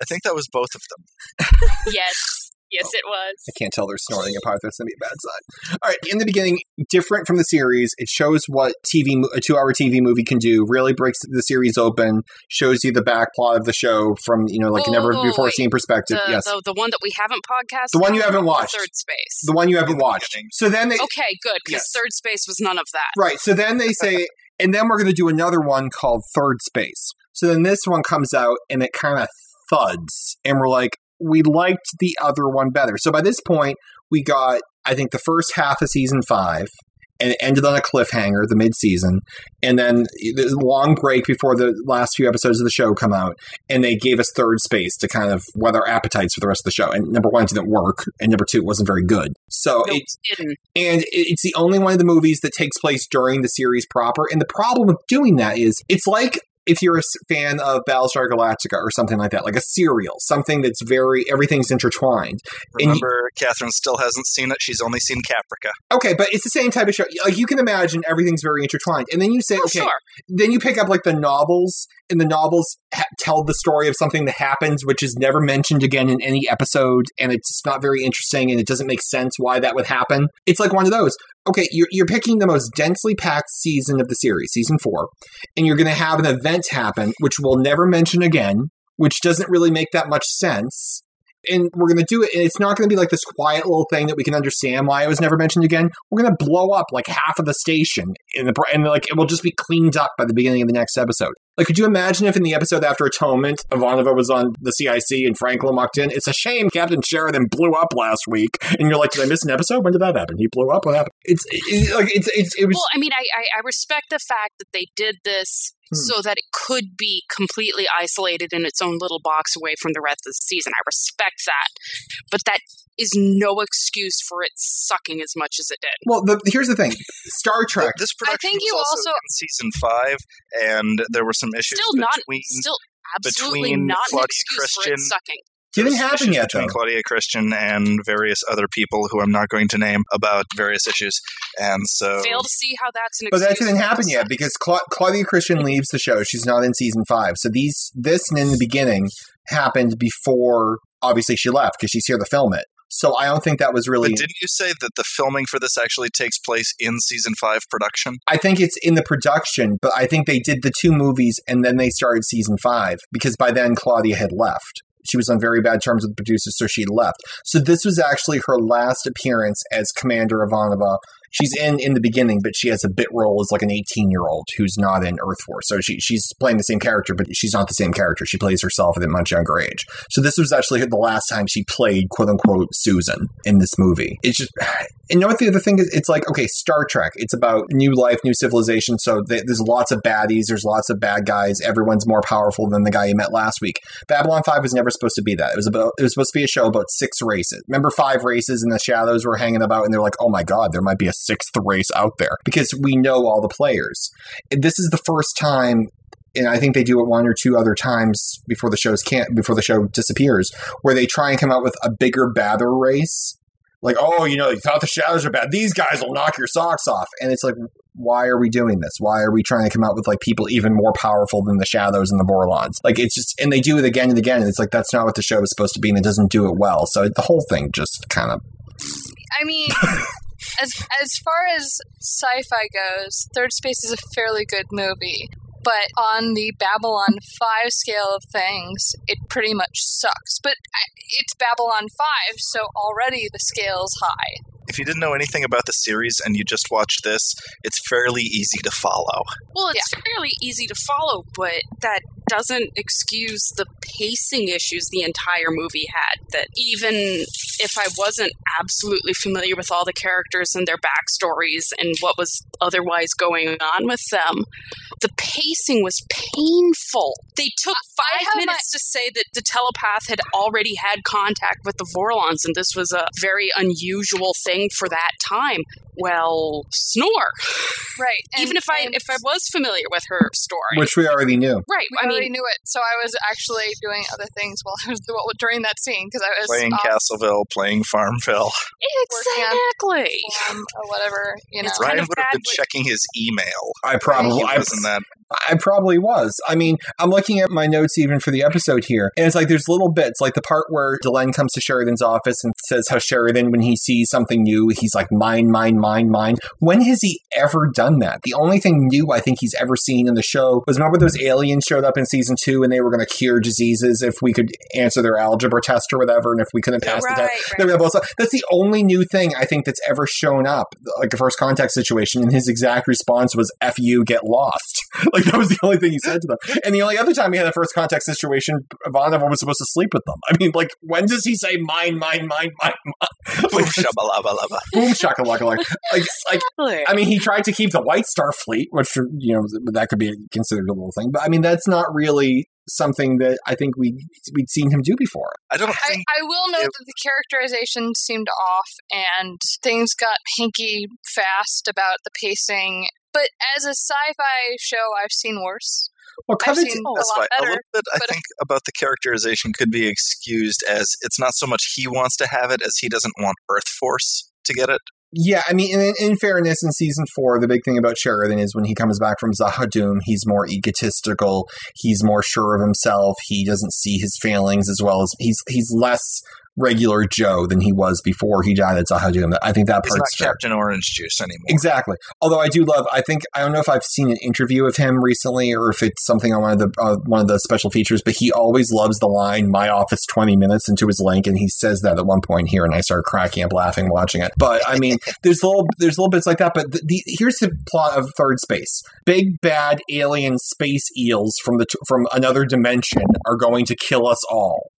I think that was both of them. [LAUGHS] yes. Yes, it was. I can't tell they're snorting apart. That's gonna be a bad sign. All right, in the beginning, different from the series. It shows what TV, a two-hour TV movie can do. Really breaks the series open. Shows you the back plot of the show from you know like Whoa, never oh, before wait. seen perspective. The, yes, the, the one that we haven't podcast. The one you haven't watched. Third Space. the one you haven't watched. So then they okay, good, because Yes. Third Space was none of that. Right. So then they say, [LAUGHS] and then we're going to do another one called Third Space. So then this one comes out and it kind of thuds. And we're like, we liked the other one better. So by this point, we got, I think, the first half of season five. And it ended on a cliffhanger, the mid-season, and then the long break before the last few episodes of the show come out, and they gave us third space to kind of whet our appetites for the rest of the show. And number one, it didn't work, and number two, it wasn't very good. So No, it, it didn't. and it's the only one of the movies that takes place during the series proper. And the problem with doing that is it's like if you're a fan of Battlestar Galactica or something like that, like a serial, something that's very everything's intertwined. And you- Remember, Kathryn still hasn't seen it. She's only seen Caprica. Okay, but it's the same type of show. Like uh, you can imagine everything's very intertwined. And then you say, Oh, okay, sure. then you pick up like the novels, and the novels ha- tell the story of something that happens, which is never mentioned again in any episode, and it's not very interesting, and it doesn't make sense why that would happen. It's like one of those. Okay, you're, you're picking the most densely packed season of the series, season four, and you're going to have an event happen, which we'll never mention again, which doesn't really make that much sense. And we're going to do it, and it's not going to be like this quiet little thing that we can understand why it was never mentioned again. We're going to blow up like half of the station, in the, and like it will just be cleaned up by the beginning of the next episode. Like, could you imagine if in the episode after Atonement, Ivanova was on the CIC and Franklin walked in? It's a shame Captain Sheridan blew up last week, and you're like, did I miss an episode? When did that happen? He blew up. What happened? It's it, like it's, it's it was. Well, I mean, I, I, I respect the fact that they did this Hmm. so that it could be completely isolated in its own little box away from the rest of the season. I respect that. But that is no excuse for it sucking as much as it did. well, the, here's the thing: Star Trek. This production think was you also, also- in season five, and there were some issues Still not, between still absolutely between not an Claudia excuse for it sucking. Didn't happen yet, between though. Claudia Christian and various other people who I'm not going to name about various issues, and so Fail to see how that's an But that didn't for it to happen yet because Cla- Claudia Christian leaves the show. She's not in season five. So these this and in the beginning happened before obviously she left because she's here to film it. So I don't think that was really. But didn't you say that the filming for this actually takes place in season five production? I think it's in the production, but I think they did the two movies and then they started season five because by then Claudia had left. She was on very bad terms with the producers, so she left. So this was actually her last appearance as Commander Ivanova. She's in in the beginning, but she has a bit role as like an 18 year old who's not in Earth Force. So she she's playing the same character, but she's not the same character. She plays herself at a much younger age. So this was actually the last time she played quote unquote Susan in this movie. It's just, [SIGHS] and you know what the other thing is? It's like okay, Star Trek. It's about new life, new civilization. So th- there's lots of baddies. There's lots of bad guys. Everyone's more powerful than the guy you met last week. Babylon Five was never supposed to be that. It was about it was supposed to be a show about six races. Remember five races and the shadows were hanging about and they're like, oh my god, there might be a sixth race out there because we know all the players. This is the first time. And I think they do it one or two other times before the show's can't before the show disappears, where they try and come out with a bigger, badder race. Like, oh, you know, you thought the shadows are bad. These guys will knock your socks off. And it's like, why are we doing this? Why are we trying to come out with like people even more powerful than the shadows and the Vorlons? Like it's just, and they do it again and again. And it's like that's not what the show is supposed to be, and it doesn't do it well. So the whole thing just kind of I mean, [LAUGHS] as as far as sci-fi goes, Third Space is a fairly good movie. But on the Babylon 5 scale of things, it pretty much sucks. But it's Babylon 5, so already the scale's high. If you didn't know anything about the series and you just watched this, it's fairly easy to follow. Well, it's fairly easy to follow, but that doesn't excuse the pacing issues the entire movie had. That even if I wasn't absolutely familiar with all the characters and their backstories and what was otherwise going on with them, the pacing was painful. They took five have my- minutes to say that the telepath had already had contact with the Vorlons, and this was a very unusual thing for that time. Well, snore. Right. and- Even if I if I was familiar with her story, Which we already knew. right? we I already mean, knew it, so I was actually doing other things while [LAUGHS] I was well, during that scene because I was Playing off Castleville, playing Farmville. working on exactly. um, or whatever, you know. It's kind of would have been with- checking his email. I probably He I, wasn't that. I probably was. I mean, I'm looking at my notes even for the episode here, and it's like there's little bits, like the part where Delenn comes to Sheridan's office and says how Sheridan, when he sees something new, he's like, mine, mine, mine, mine. When has he ever done that? The only thing new I think he's ever seen in the show was remember those aliens showed up in season two and they were going to cure diseases if we could answer their algebra test or whatever, and if we couldn't pass the test. Right, They were both- That's the only new thing I think that's ever shown up, like a first contact situation. And his exact response was "F you, get lost." [LAUGHS] like that was the only thing he said to them. And the only other time he had a first contact situation, Ivanova was supposed to sleep with them. I mean, like when does he say "mine, mine, mine, mine"? mine? [LAUGHS] Boom, Like, shabalaba-laba. boom shakalaka [LAUGHS] like like like I mean, he tried to keep the White Star Fleet, which you know that could be considered a little thing. But I mean, that's not really something that I think we we'd seen him do before. I don't I, think I will note it- that the characterization seemed off and things got hinky fast about the pacing. But as a sci-fi show, I've seen worse. Well, I've seen that's a fine. lot A little bit, I but- think, about the characterization could be excused as it's not so much he wants to have it as he doesn't want Earth Force to get it. Yeah, I mean, in, in fairness, in season four, the big thing about Sheridan is when he comes back from Z'ha'dum, he's more egotistical. He's more sure of himself. He doesn't see his failings as well as he's he's less regular Joe than he was before he died at Z'ha'dum. I think that He's not part's fair. Captain Orange Juice anymore. Exactly. Although I do love, I think I don't know if I've seen an interview of him recently or if it's something on one of the uh, one of the special features, but he always loves the line "My office twenty minutes into his link," and he says that at one point here, and I started cracking up laughing watching it. But I mean, [LAUGHS] there's little there's little bits like that. But the, the here's the plot of Third Space: big bad alien space eels from the from another dimension are going to kill us all.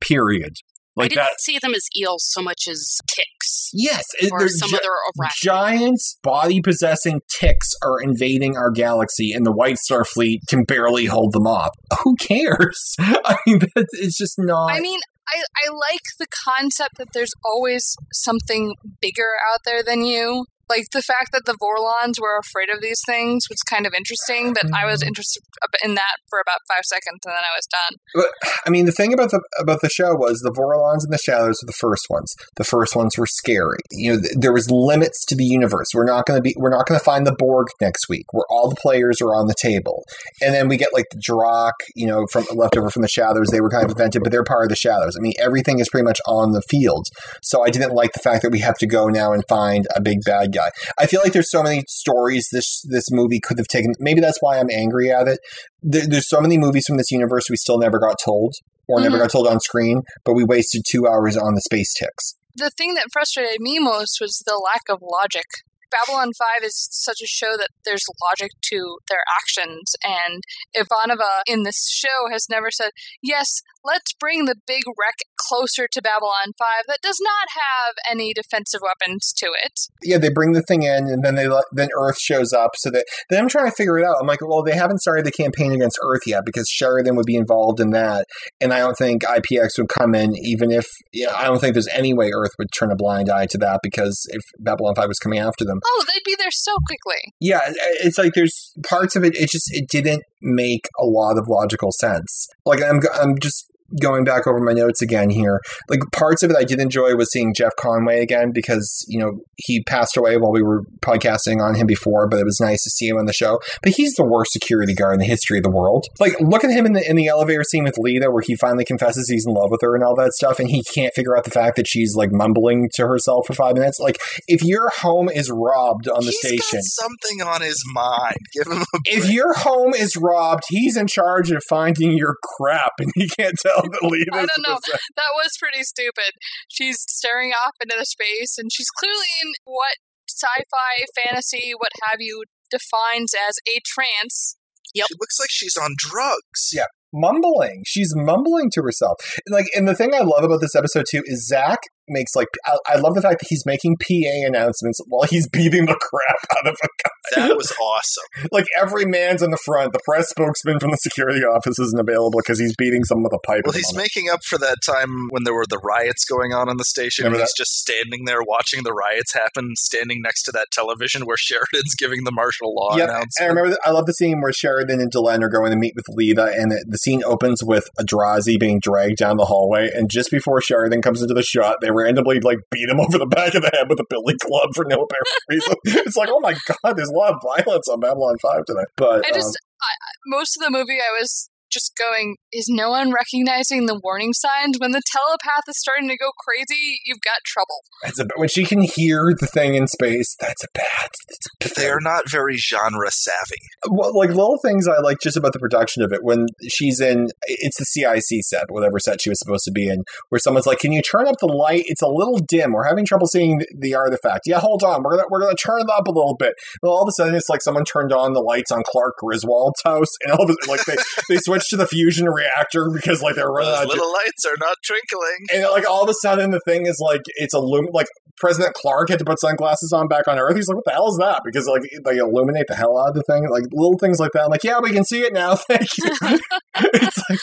Period. I didn't that. see them as eels so much as ticks Yes, or some gi- other arachnid. giant body possessing ticks are invading our galaxy and the white star fleet can barely hold them off who cares [LAUGHS] i mean it's just not I mean, I, I like the concept that there's always something bigger out there than you. Like the fact that the Vorlons were afraid of these things was kind of interesting, but I was mm. interested in that for about five seconds and then I was done. I mean the thing about the about the show was the vorlons and the shadows were the first ones. The first ones were scary. You know th- there was limits to the universe. We're not going to be we're not going to find the borg next week where all the players are on the table. And then we get like the Drakh, you know from left over from the shadows they were kind of invented but they're part of the shadows i mean everything is pretty much on the field. So i didn't like the fact that we have to go now and find a big bad guy i feel like there's so many stories this this movie could have taken maybe that's why i'm angry at it there, there's so many movies from this universe we still never got told or never Mhm. got told on screen, but we wasted two hours on the space ticks. The thing that frustrated me most was the lack of logic. Babylon 5 is such a show that there's logic to their actions, and Ivanova in this show has never said, Yes, let's bring the big wreck closer to Babylon 5 that does not have any defensive weapons to it. Yeah, they bring the thing in, and then they then Earth shows up. So that then I'm trying to figure it out. I'm like, well, they haven't started the campaign against Earth yet because Sheridan would be involved in that, and I don't think IPX would come in, even if you know, I don't think there's any way Earth would turn a blind eye to that because if Babylon Five was coming after them, Oh, they'd be there so quickly. yeah, it's like there's parts of it. It just it didn't make a lot of logical sense. Like I'm I'm just going back over my notes again here. Like parts of it I did enjoy was seeing Jeff Conaway again because, you know, he passed away while we were podcasting on him before, but it was nice to see him on the show. But he's the worst security guard in the history of the world. Like look at him in the in the elevator scene with Lyta where he finally confesses he's in love with her and all that stuff and he can't figure out the fact that she's like mumbling to herself for 5 minutes. Like if your home is robbed on the He's station, got something on his mind. Give him a if your home is robbed, he's in charge of finding your crap, and he can't tell that Lyta's I don't know. That was pretty stupid. She's staring off into the space, and she's clearly in what sci-fi, fantasy, what have you, defines as a trance. Yep. She looks like she's on drugs. Yeah. mumbling. She's mumbling to herself. Like, and the thing I love about this episode too is Zack makes like I, I love the fact that he's making PA announcements while he's beating the crap out of a guy. That was awesome. [LAUGHS] Like every man's in the front. The press spokesman from the security office isn't available because he's beating someone with a pipe. Well, he's making up for that time when there were the riots going on in the station. Remember and he's just standing there watching the riots happen, standing next to that television where [LAUGHS] Sheridan's giving the martial law Yep, announcement. and I remember. I love the scene where Sheridan and Delenn are going to meet with Lyta, and the, the scene opens with a Drazi being dragged down the hallway. And just before Sheridan comes into the shot, they randomly like beat him [LAUGHS] over the back of the head with a billy club for no apparent [LAUGHS] reason. it's like, oh my god, there's a lot of violence on Babylon Five today. But I um, just, I, I- most of the movie, I was just going, is no one recognizing the warning signs? When the telepath is starting to go crazy, you've got trouble. it's a, when she can hear the thing in space, that's a bad. It's a They're not very genre savvy. well, like little things I like just about the production of it. When she's in, it's the CIC set, whatever set she was supposed to be in, where someone's like, "Can you turn up the light? It's a little dim. We're having trouble seeing the, the artifact." Yeah, hold on. We're gonna we're gonna turn it up a little bit. And all of a sudden, it's like someone turned on the lights on Clark Griswold's house, and all of a sudden, like they they switched to the fusion reactor because like they're running Those uh, little lights are not twinkling. and like all of a sudden, the thing is like it's illum like President Clark had to put sunglasses on back on Earth. He's like, "What the hell is that?" Because like they illuminate the hell out of the thing, like little things like that. I'm like, "Yeah, we can see it now. [LAUGHS] Thank you." [LAUGHS] it's like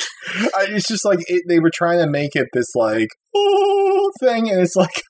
I, it's just like it, they were trying to make it this like oh [LAUGHS] thing, and it's like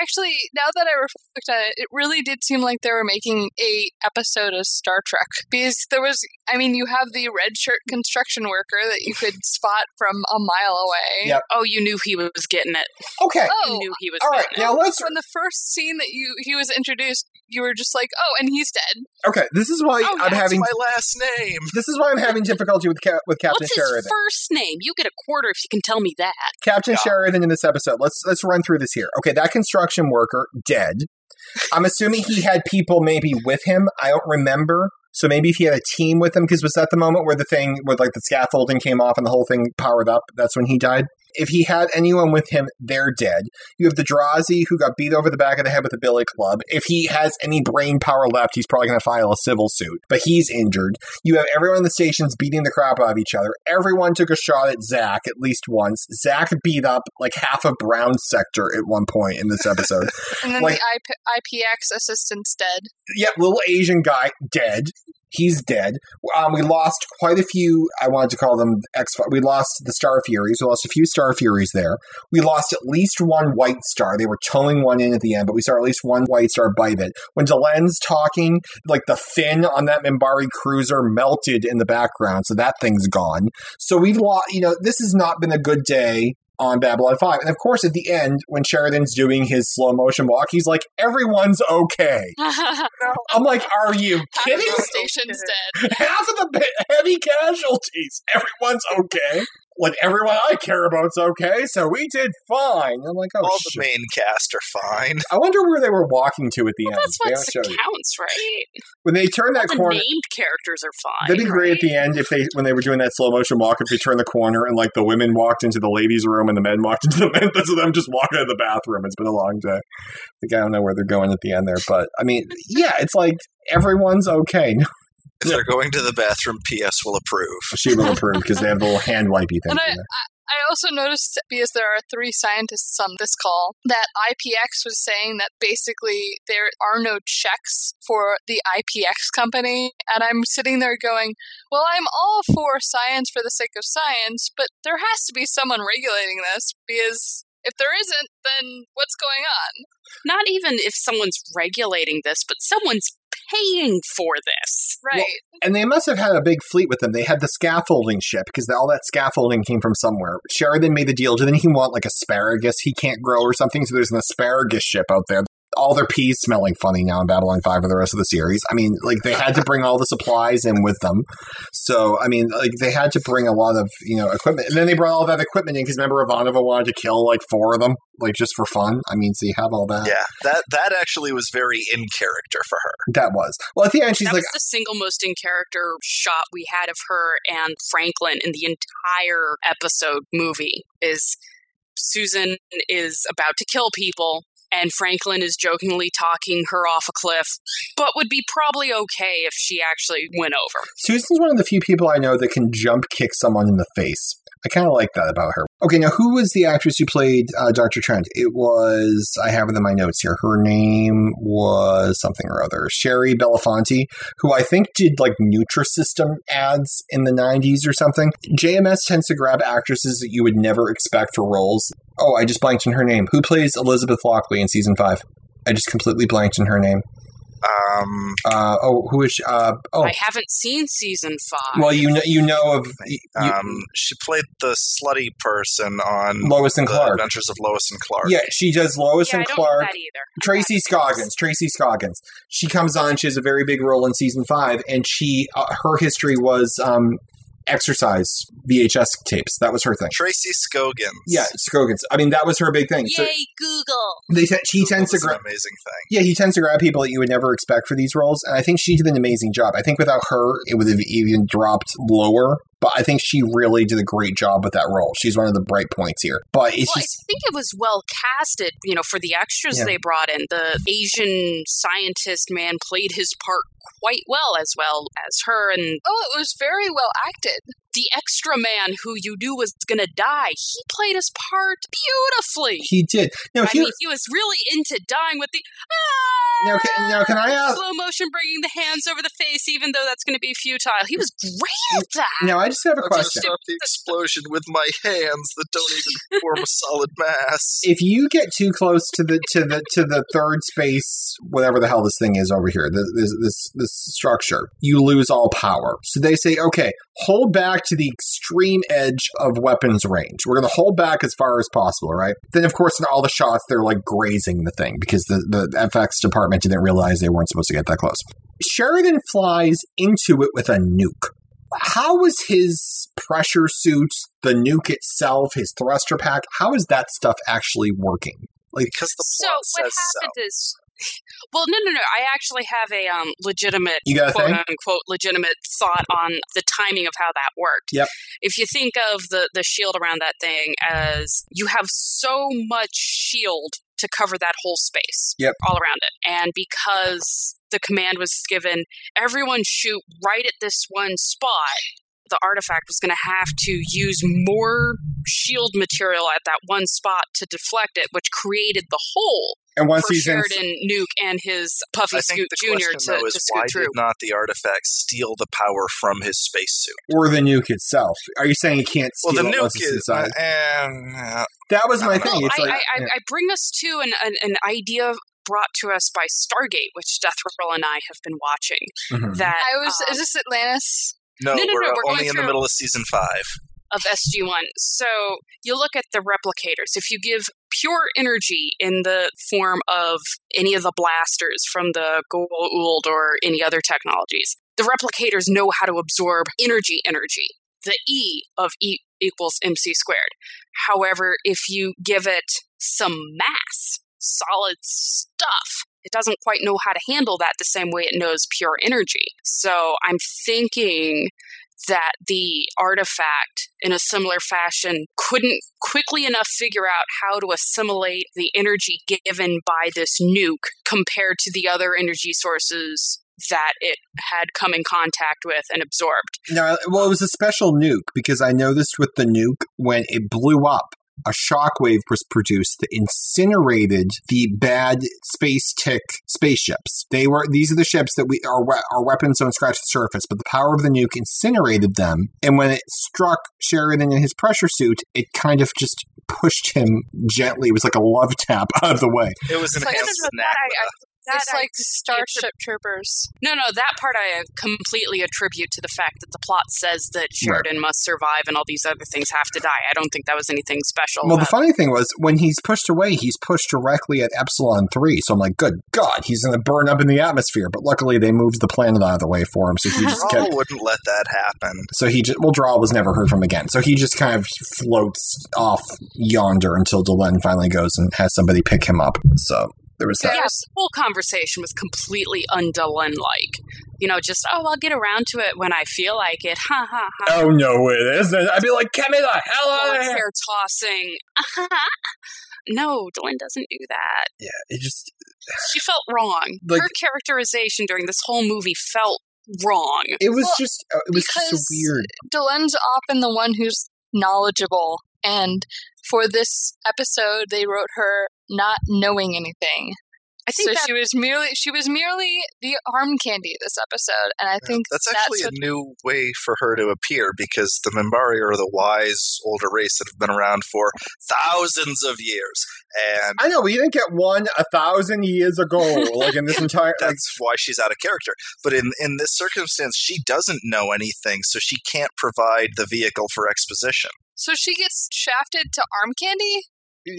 Actually, now that I reflect on it, it really did seem like they were making a episode of Star Trek because there was, I mean, you have the red shirt construction worker that you could spot from a mile away. Yep. Oh, you knew he was getting it. okay. You Oh, knew he was All right, getting it. now let's when the first scene that you he was introduced, you were just like, oh, and he's dead. Okay, this is why Oh, I'm that's having my last name. this is why I'm having difficulty with Cap- with Captain What's Sheridan. his first name? You get a quarter if you can tell me that. Captain Yeah. Sheridan in this episode. Let's let's run through this here. Okay, that construction worker dead. I'm assuming he had people maybe with him. I don't remember. So maybe if he had a team with him, because was that the moment where the thing with like the scaffolding came off and the whole thing powered up? That's when he died. If he had anyone with him, they're dead. You have the Drazi who got beat over the back of the head with a billy club. If he has any brain power left, he's probably going to file a civil suit, but he's injured. You have everyone in the stations beating the crap out of each other. Everyone took a shot at Zack at least once. Zack beat up like half of Brown's sector at one point in this episode. [LAUGHS] And then Like- the IP, IPX assistant's dead. Yeah, little Asian guy dead. He's dead. Um, we lost quite a few. I wanted to call them X. We lost the Starfuries. We lost a few Starfuries there. We lost at least one White Star. They were towing one in at the end, but we saw at least one White Star bite it. When Delenn's talking, like the fin on that Minbari cruiser melted in the background, so that thing's gone. So we've lost. You know, this has not been a good day on Babylon 5. And of course, at the end, when Sheridan's doing his slow motion walk, he's like, everyone's okay. [LAUGHS] I'm like, are you kidding? station's dead. Half of the [LAUGHS] heavy casualties. Everyone's okay. Like everyone I care about's okay, so we did fine. I'm like, oh All the main cast are fine. I wonder where they were walking to at the Well, end. that's They what don't you. counts, right? When they turn that the corner, named characters are fine. that'd be great right? at the end if they when they were doing that slow motion walk. If they turn the corner and like the women walked into the ladies' room and the men walked into the men, [LAUGHS] that's them just walking out of the bathroom. It's been a long day. Like I don't know where they're going at the end there, but I mean, yeah, it's like everyone's okay. [LAUGHS] If they're going to the bathroom, PS will approve. she will approve because they have the little hand wipey thing. And I. I also noticed because there are three scientists on this call that IPX was saying that basically there are no checks for the IPX company. And I'm sitting there going, well, I'm all for science for the sake of science, but there has to be someone regulating this because if there isn't, then what's going on? Not even if someone's regulating this, but someone's paying for this. Right. And they must have had a big fleet with them. They had the scaffolding ship because all that scaffolding came from somewhere. Sheridan made the deal. Didn't he want like asparagus he can't grow or something? So there's an asparagus ship out there. All their peas smelling funny now in Babylon 5 for the rest of the series. I mean, like they had to bring all the supplies in with them. So, I mean, like they had to bring a lot of, you know, equipment. And then they brought all that equipment in because remember Ivanova wanted to kill like four of them, like just for fun. I mean, so you have all that. Yeah, that that actually was very in character for her. That was. Well, at the end, she's that like, was the single most in character shot we had of her and Franklin in the entire episode movie is Susan is about to kill people and Franklin is jokingly talking her off a cliff, but would be probably okay if she actually went over. Susan's one of the few people I know that can jump kick someone in the face. I kind of like that about her. Okay, now who was the actress who played uh, Dr. Trent? It was, I have it in my notes here. Her name was something or other. Shari Belafonte, who I think did like Nutrisystem ads in the 90s or something. JMS tends to grab actresses that you would never expect for roles. Oh, I just blanked on her name. Who plays Elizabeth Lochley in season five? I just completely blanked on her name. Um, Uh, oh, who is she? Uh, oh, I haven't seen season five. well, you know, you know of you, um, she played the slutty person on Lois and the Clark. Adventures of Lois and Clark. Yeah, she does Lois yeah, I and don't know Clark. that either. Tracy Scoggins. Tracy Scoggins. She comes on. She has a very big role in season five, and she uh, her history was um, exercise VHS tapes. That was her thing. Tracy Scoggins. Yeah, Scoggins. I mean, that was her big thing. So Yay, Google! they te- he Google tends to grab. amazing thing. Yeah, he tends to grab people that you would never expect for these roles, and I think she did an amazing job. I think without her, it would have even dropped lower. But I think she really did a great job with that role. She's one of the bright points here. But it's Well, just I think it was well casted, you know, for the extras Yeah. they brought in. The Asian scientist man played his part quite well, as well as her, and Oh, it was very well acted. The extra man who you knew was going to die. He played his part beautifully. he did. Now I mean, he was really into dying with the ah, Now, can- now, can I ask- slow motion bringing the hands over the face, even though that's going to be futile. He was great at that. now I just have a I'm gonna question. stop the explosion with my hands that don't even form a solid mass. [LAUGHS] if you get too close to the to the to the third space, whatever the hell this thing is over here, this this this, this structure, you lose all power. So they say, okay, hold back to the extreme edge of weapons range. We're going to hold back as far as possible, right? Then, of course, in all the shots, they're like grazing the thing because the the FX department didn't realize they weren't supposed to get that close. Sheridan flies into it with a nuke. How was his pressure suit, the nuke itself, his thruster pack? How is that stuff actually working? Like, because the So what says so. happened is, well, no, no, no. I actually have a um, legitimate, you got quote unquote, legitimate thought on the timing of how that worked. Yep. If you think of the the shield around that thing as you have so much shield to cover that whole space, Yep. all around it, and because the command was given, everyone shoot right at this one spot. The artifact was going to have to use more shield material at that one spot to deflect it, which created the hole And once for he's in, Sheridan Nuke and his Puffy I think Scoot Jr. question to, though is to why scoot through. did not the artifact steal the power from his spacesuit? or the nuke itself. Are you saying he can't Well, steal the it once nuke it's is, uh, inside? and uh, that was my thing. It's I, like, I, I, yeah. I bring us to an, an, an idea brought to us by Stargate, which Death Roll and I have been watching. Mhm. That I was. um, is this Atlantis? no, No, no, we're, no, uh, we're only going in the middle of season five. Of SG1. So you look at the replicators. If you give pure energy in the form of any of the blasters from the Goa'uld or any other technologies, the replicators know how to absorb energy energy. The E of E equals mc squared. However, if you give it some mass, solid stuff, it doesn't quite know how to handle that the same way it knows pure energy. So I'm thinking that the artifact, in a similar fashion, couldn't quickly enough figure out how to assimilate the energy given by this nuke compared to the other energy sources that it had come in contact with and absorbed. No, well, it was a special nuke because I noticed with the nuke when it blew up, a shockwave was produced that incinerated the bad space tick spaceships. They were these are the ships that we our our weapons don't scratch the surface, but the power of the nuke incinerated them. And when it struck Sheridan in his pressure suit, it kind of just pushed him gently. It was like a love tap [LAUGHS] out of the way. It was So I enhanced don't know, that I- Nagla. that it's I like completely Starship Troopers. No, no, that part I completely attribute to the fact that the plot says that Sheridan must survive and all these other things have to die. I don't think that was anything special. Well, the about funny thing was when he's pushed away, he's pushed directly at Epsilon 3. So I'm like, good God, he's going to burn up in the atmosphere. But luckily, they moved the planet out of the way for him. So he just Rawl kept. wouldn't let that happen. So he just. Well, Draw was never heard from again. So he just kind of floats off yonder until Delenn finally goes and has somebody pick him up. So there was that. yeah, the whole conversation was completely undullen like. You know, just, oh, I'll get around to it when I feel like it. Ha ha ha. Oh, no, it isn't. I'd be like, get me the hell out of here. hair tossing. [LAUGHS] no, Delenn doesn't do that. Yeah, it just. She felt wrong. Like- Her characterization during this whole movie felt wrong. It was Well, just. uh, It was just so because- weird. Delenn's often the one who's knowledgeable, and for this episode, they wrote her not knowing anything. I think so that she was merely she was merely the arm candy this episode, and I think That's actually what, a new way for her to appear because the Minbari are the wise older race that have been around for thousands of years. And I know, we didn't get one a thousand years ago. [LAUGHS] Like in this entire. Like, that's why she's out of character. But in, in this circumstance, she doesn't know anything, so she can't provide the vehicle for exposition. so she gets shafted to arm candy.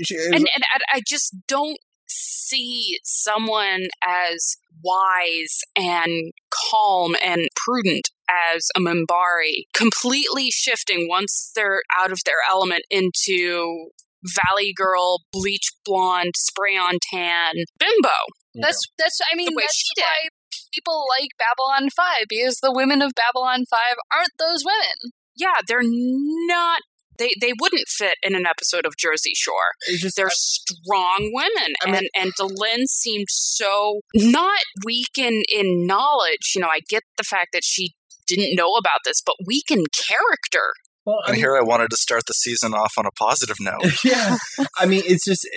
she, and, and I, I just don't see someone as wise and calm and prudent as a Minbari completely shifting once they're out of their element into Valley Girl, bleach blonde, spray on tan, bimbo. That's that's I mean that's she did. why people like Babylon Five because the women of Babylon Five aren't those women. Yeah, they're not. They, they wouldn't fit in an episode of Jersey Shore. just. They're strong women, I mean- and and Delenn seemed so not weak in in knowledge. You know, I get the fact that she didn't know about this, but weak in character. well, I And mean, here I wanted to start the season off on a positive note. [LAUGHS] yeah. I mean, it's just.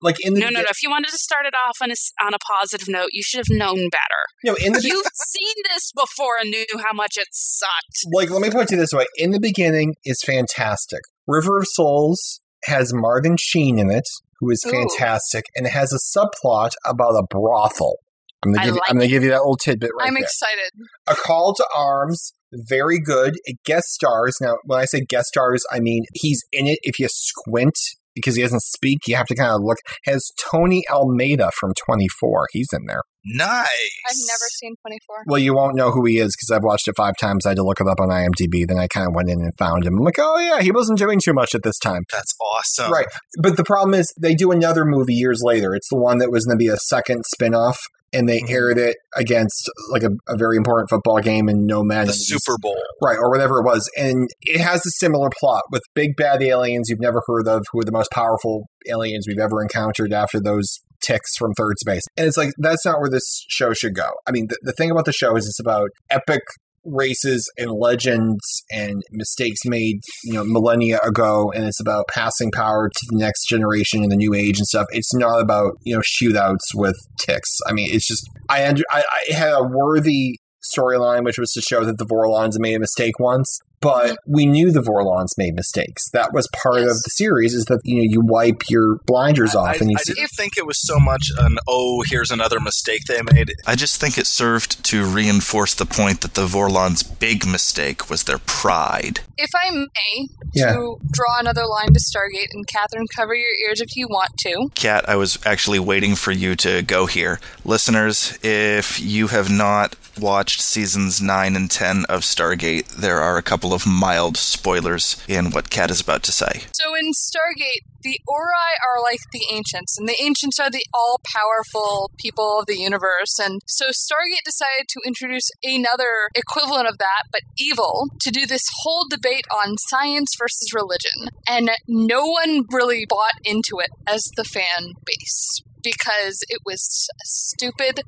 Like in the No, no, no. If you wanted to start it off on a on a positive note, you should have known better. no, in the You've seen this before and knew how much it sucked. like let me put it this way in the beginning is fantastic river of souls has Martin Sheen in it who is Ooh. fantastic and it has a subplot about a brothel i'm gonna I give, you, I'm gonna give you that little tidbit right I'm there. excited. a call to arms very good it guest stars now when i say guest stars i mean he's in it if you squint because he doesn't speak you have to kind of look. Has tony almeida from 24 he's in there Nice. I've never seen 24. Well, you won't know who he is because I've watched it five times. I had to look it up on IMDb. Then I kind of went in and found him. I'm like, oh yeah, he wasn't doing too much at this time. That's awesome. Right. But the problem is they do another movie years later. It's the one that was going to be a second spin-off and they Mhm. aired it against like a, a very important football game in No Man. The Super Bowl. Right, or whatever it was. And it has a similar plot with big bad aliens you've never heard of, who are the most powerful aliens we've ever encountered after those ticks from third space. And it's like, that's not where this show should go. I mean, the, the thing about the show is it's about epic races and legends and mistakes made, you know, millennia ago. And it's about passing power to the next generation and the new age and stuff. It's not about, you know, shootouts with ticks. I mean, it's just, I, I, I had a worthy storyline, which was to show that the Vorlons made a mistake once. But we knew the Vorlons made mistakes. That was part of the series. Is that you know you wipe your blinders I, off I- and you I see. didn't think it was so much an oh, here's another mistake they made. I just think it served to reinforce the point that the Vorlons' big mistake was their pride. If I may, Yeah. to draw another line to Stargate, and Kathryn, cover your ears if you want to. Kat, I was actually waiting for you to go here. Listeners, if you have not watched seasons 9 and 10 of Stargate, there are a couple of mild spoilers in what Kat is about to say. So in Stargate, the Ori are like the ancients, and the ancients are the all powerful people of the universe. And so Stargate decided to introduce another equivalent of that, but evil, to do this whole debate on science versus religion. And no one really bought into it as the fan base because it was a stupid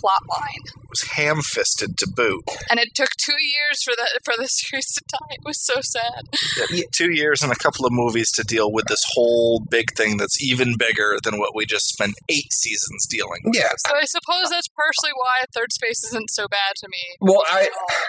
plot line. It was ham fisted to boot. And it took two years for the for the [LAUGHS] series to die. It was so sad. Two years and a couple of movies to deal with this whole big thing that's even bigger than what we just spent eight seasons dealing with. Yeah. So I suppose that's partially why Third Space isn't so bad to me. Well, I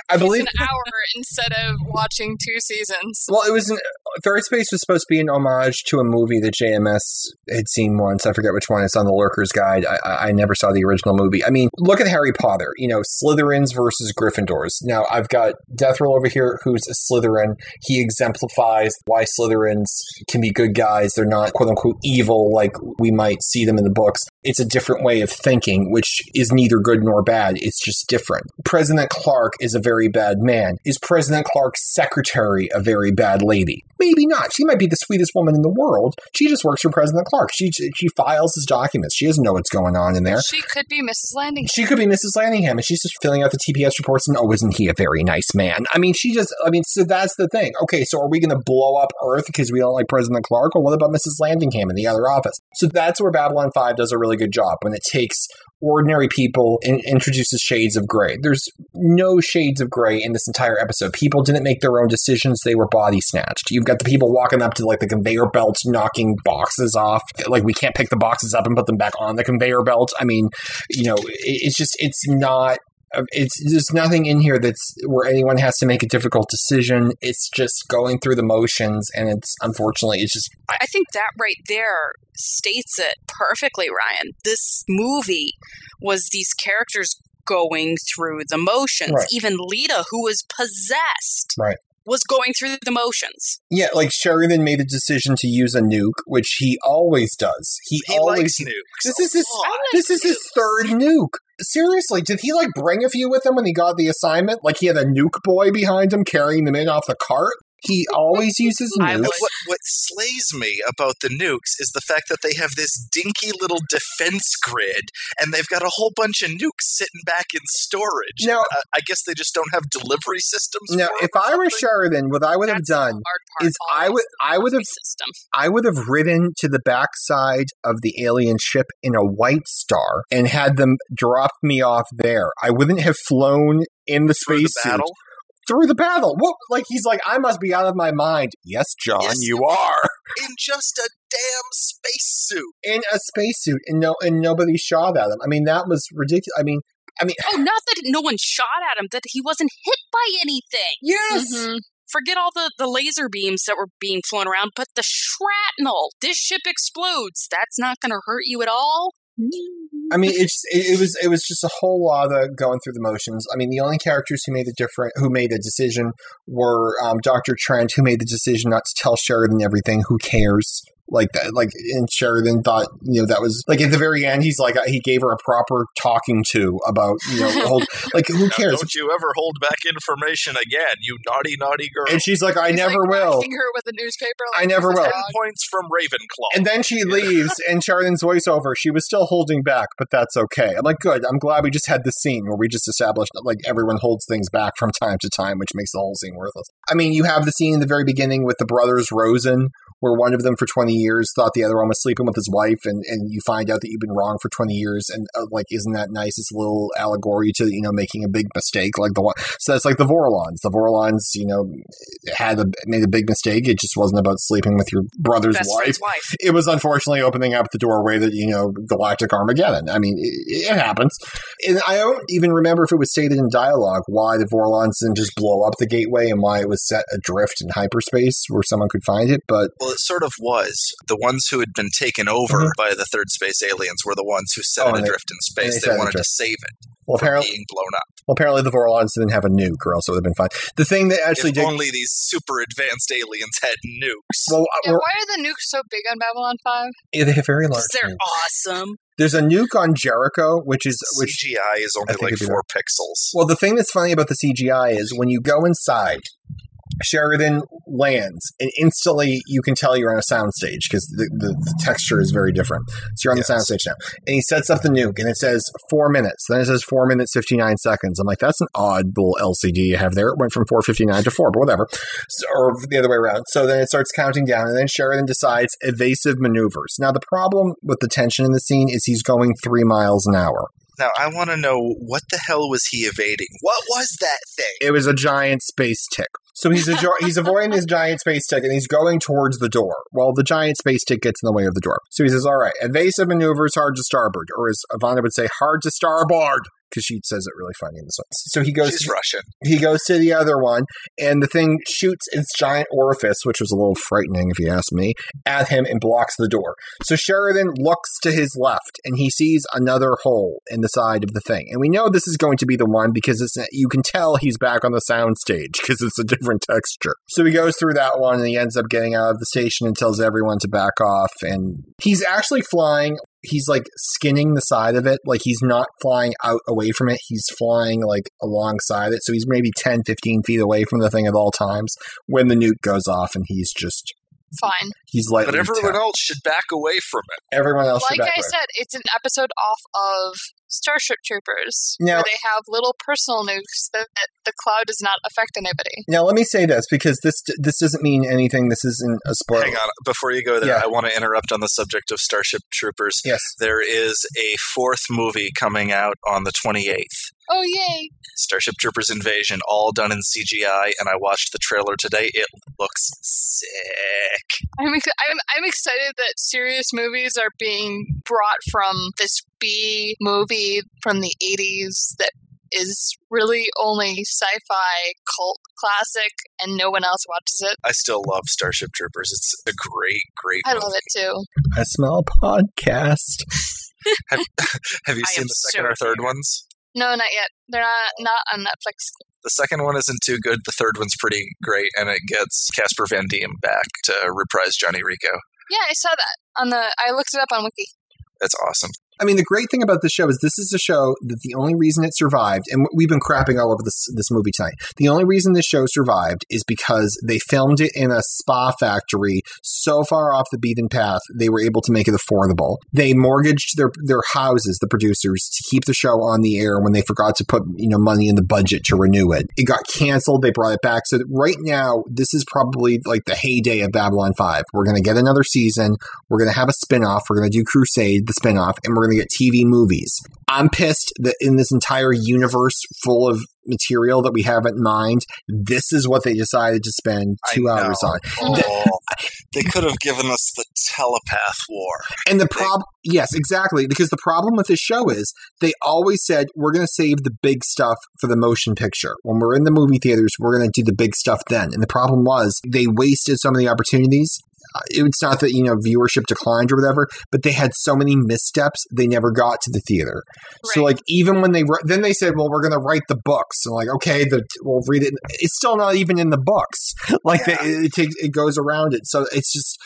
I It's believe an hour instead of watching two seasons. Well, it was an, Third Space was supposed to be an homage to a movie that JMS had seen once. I forget which one. It's on the Lurker's Guide. I, I never saw the original movie. I mean, look at Harry Potter. You know, Slytherins versus Gryffindors. Now, I've got Death Roll over here, who's a Slytherin. He exemplifies why Slytherins can be good guys. They're not quote unquote evil like we might see them in the books. It's a different way of thinking, which is neither good nor bad. It's just different. President Clark is a very bad man. Is President Clark's secretary a very bad lady? Maybe not. She might be the sweetest woman in the world. She just works for President Clark. She she files his documents. She doesn't know what's going on in there. She could be Mrs. Landing. She could be Mrs. Landingham, and she's just filling out the TPS reports. And oh, isn't he a very nice man? I mean, she just. I mean, so that's the thing. Okay, so are we going to blow up Earth because we don't like President Clark, or what about Mrs. Landingham in the other office? So that's where Babylon Five does a really good job when it takes ordinary people introduces shades of gray. There's no shades of gray in this entire episode. People didn't make their own decisions, they were body snatched. You've got the people walking up to like the conveyor belts knocking boxes off. Like we can't pick the boxes up and put them back on the conveyor belt. I mean, you know, it- it's just it's not Uh, it's there's nothing in here that's where anyone has to make a difficult decision. It's just going through the motions and it's unfortunately it's just I think that right there states it perfectly, Ryan. This movie was these characters going through the motions. Right. Even Lyta, who was possessed, Right. Was going through the motions. Yeah, like Sheridan made a decision to use a nuke, which he always does. He, He always likes nukes. This is his a lot. this is his third nuke. Seriously, did he like bring a few with him when he got the assignment? Like he had a nuke boy behind him carrying them in off the cart? He always uses nukes. What, what slays me about the nukes is the fact that they have this dinky little defense grid, and they've got a whole bunch of nukes sitting back in storage. Now- I, I guess they just don't have delivery systems. Now, for if I were something. Sheridan, what I would have done is I would I would have system. I would have ridden to the backside of the alien ship in a white star and had them drop me off there. I wouldn't have flown in the Through the spacesuit battle, through the battle. What? Like he's like, I must be out of my mind. Yes, John, Yes, you you are in just a damn spacesuit. in a spacesuit, and no, and nobody shot at him. I mean, that was ridiculous. I mean, I mean, Oh, not that no one shot at him, that he wasn't hit by anything. yes. Mhm. Forget all the, the laser beams that were being flown around, but the shrapnel. This ship explodes. That's not going to hurt you at all. I mean, [LAUGHS] it's it, it was it was just a whole lot of going through the motions. I mean, the only characters who made a different who made a decision were um, Doctor Trent, who made the decision not to tell Sheridan everything. Who cares? Like that, like and Sheridan thought, you know, that was like at the very end. He's like, uh, he gave her a proper talking to about, you know, hold, [LAUGHS] like who Now, cares? don't you ever hold back information again, you naughty, naughty girl. And she's like, I He's, never like, will. her with a newspaper. I never will. Ten points from Ravenclaw. And then she leaves, and Sheridan's voiceover, she was still holding back, but that's okay. I'm like, good. I'm glad we just had the scene where we just established that, like, everyone holds things back from time to time, which makes the whole scene worthless. I mean, you have the scene in the very beginning with the brothers Rosen, where one of them for 20 years thought the other one was sleeping with his wife, and, and you find out that you've been wrong for 20 years, and, uh, like, isn't that nice? It's a little allegory to, you know, making a big mistake, like the one. So that's like the Vorlons. The Vorlons, you know, had a, made a big mistake. It just wasn't about sleeping with your brother's wife wife. it was unfortunately opening up the doorway that you know galactic armageddon i mean it, it happens and i don't even remember if it was stated in dialogue why the vorlons didn't just blow up the gateway and why it was set adrift in hyperspace where someone could find it but Well, it sort of was. The ones who had been taken over Mhm. by the third space aliens were the ones who set Oh, it and they- adrift in space. they They, wanted to save it well from apparently being blown up. well apparently the vorlons didn't have a nuke or else it would have been fine the thing that actually if did only these super advanced aliens had nukes. well Yeah, why are the nukes so big on Babylon 5? yeah, they have very large 'Cause they're nukes. awesome. there's a nuke on jericho which is which CGI is only like four pixels. Well, the thing that's funny about the CGI is when you go inside, Sheridan lands, and instantly you can tell you're on a soundstage because the, the, the texture is very different. So you're on Yes. the soundstage now. And he sets up the nuke, and it says four minutes. Then it says four minutes, 59 seconds. I'm like, that's an odd little LCD you have there. It went from 459 to 4, but whatever. So, or the other way around. So then it starts counting down, and then Sheridan decides evasive maneuvers. Now, the problem with the tension in the scene is he's going three miles an hour. Now, I want to know what the hell was he evading? What was that thing? It was a giant space tick. So he's a, he's avoiding his giant space tick and he's going towards the door. Well, the giant space tick gets in the way of the door. So he says, "All right, evasive maneuvers hard to starboard, or as Ivanova would say, hard to starboard." Because she says it really funny in this one. So he goes. She's to, Russian. he goes to the other one, and the thing shoots its giant orifice, which was a little frightening if you ask me, at him and blocks the door. So Sheridan looks to his left, and he sees another hole in the side of the thing, and we know this is going to be the one because it's you can tell he's back on the soundstage because it's a different texture. So he goes through that one, and he ends up getting out of the station and tells everyone to back off, and he's actually flying he's like skinning the side of it like he's not flying out away from it he's flying like alongside it so he's maybe 10 15 feet away from the thing at all times when the nuke goes off and he's just Fine. he's like But everyone else should back away from it. everyone else should Like back I away. said, it's an episode off of Starship Troopers, Now- where they have little personal nukes that, that the cloud does not affect anybody. now let me say this because this this doesn't mean anything this isn't a spoiler Hang on, before you go there, Yeah. I want to interrupt on the subject of Starship Troopers. yes There is a fourth movie coming out on the 28th. Oh yay! Starship Troopers Invasion, all done in CGI, and I watched the trailer today. It looks sick. I'm, ex- I'm I'm excited that serious movies are being brought from this B movie from the 80s that is really only sci-fi cult classic and no one else watches it. I still love Starship Troopers. It's a great, great. I movie. love it too. i smell a podcast [LAUGHS] [LAUGHS] Have you I seen the second so or third here. ones? No, not yet. They're not not on Netflix. The second one isn't too good. The third one's pretty great, and it gets Casper Van Dien back to reprise Johnny Rico. Yeah, I saw that on the. I looked it up on Wiki. That's awesome. I mean, the great thing about this show is this is a show that the only reason it survived, and we've been crapping all over this this movie tonight. The only reason this show survived is because they filmed it in a spa factory so far off the beaten path they were able to make it affordable. They mortgaged their their houses, the producers, to keep the show on the air when they forgot to put you know money in the budget to renew it. It got canceled. They brought it back. So right now, this is probably like the heyday of Babylon Five. We're going to get another season. We're going to have a spin-off. We're going to do Crusade, the spin-off, and we're going to get TV movies. I'm pissed that in this entire universe full of material that we have in mind, this is what they decided to spend two hours on. Oh, they could have given us the telepath war. And the problem, yes, exactly, because the problem with this show is they always said we're going to save the big stuff for the motion picture. When we're in the movie theaters, we're going to do the big stuff then. And the problem was they wasted some of the opportunities. It's not that you know viewership declined or whatever, but they had so many missteps they never got to the theater. So like even when they wr- then they said, well, we're going to write the books, and like okay, the we'll read it. It's still not even in the books. [LAUGHS] Like they, it, it takes it goes around it. So it's just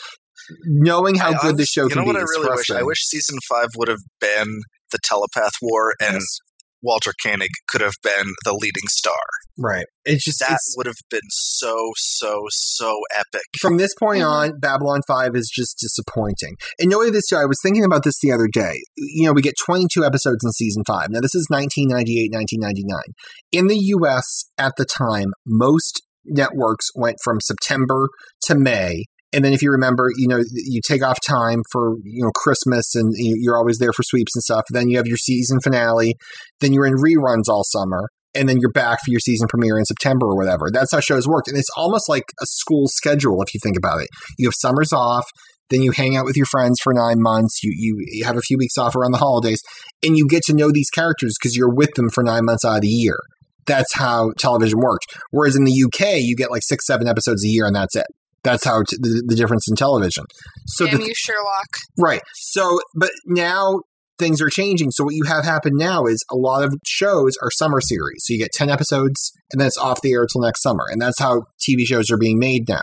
knowing how I good honest- this show You can know be. what I is really wish? I wish season five would have been the telepath war, and Yes. Walter Koenig could have been the leading star. Right. It's just That it's, would have been so, so, so epic. from this point Mhm. on, Babylon 5 is just disappointing. And knowing this, I was thinking about this the other day. You know, we get 22 episodes in season 5. Now, this is 1998, 1999. In the US at the time, most networks went from September to May. And then if you remember, you know, you take off time for, you know, Christmas and you- you're always there for sweeps and stuff. Then you have your season finale. Then you're in reruns all summer. and then you're back for your season premiere in September or whatever. That's how shows worked. And it's almost like a school schedule if you think about it. You have summers off, then you hang out with your friends for nine months, you, you, you have a few weeks off around the holidays, and you get to know these characters because you're with them for nine months out of the year. That's how television works. Whereas in the UK, you get like six, seven episodes a year, and that's it. That's how t- the, the difference in television. So Damn the, you, Sherlock. Right. So, but now things are changing. So, what you have happen now is a lot of shows are summer series. So, you get 10 episodes and then it's off the air until next summer. And that's how TV shows are being made now.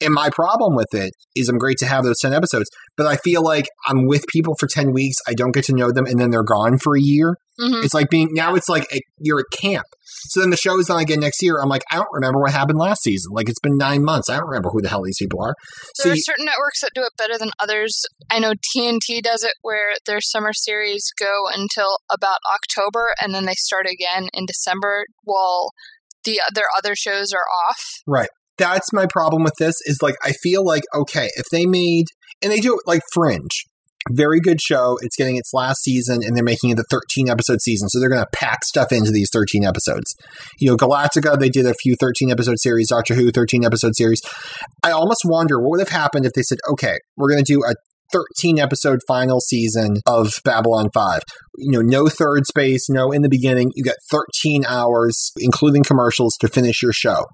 And my problem with it is I'm great to have those 10 episodes, but I feel like I'm with people for 10 weeks. I don't get to know them and then they're gone for a year. hmm It's like being now it's like a, you're at camp. So then the show is on again next year. I'm like, I don't remember what happened last season. Like it's been nine months. I don't remember who the hell these people are. So There are you- certain networks that do it better than others. I know TNT does it where their summer series go until about October and then they start again in December while the their other shows are off. Right. That's my problem with this is like I feel like okay, if they made and they do it like Fringe. Very good show. It's getting its last season and they're making it a 13 episode season. So they're going to pack stuff into these 13 episodes. You know, Galactica, they did a few 13 episode series, Doctor Who 13 episode series. I almost wonder what would have happened if they said, "Okay, we're going to do a 13 episode final season of Babylon 5. You know, no third space, no in the beginning. You got 13 hours, including commercials, to finish your show.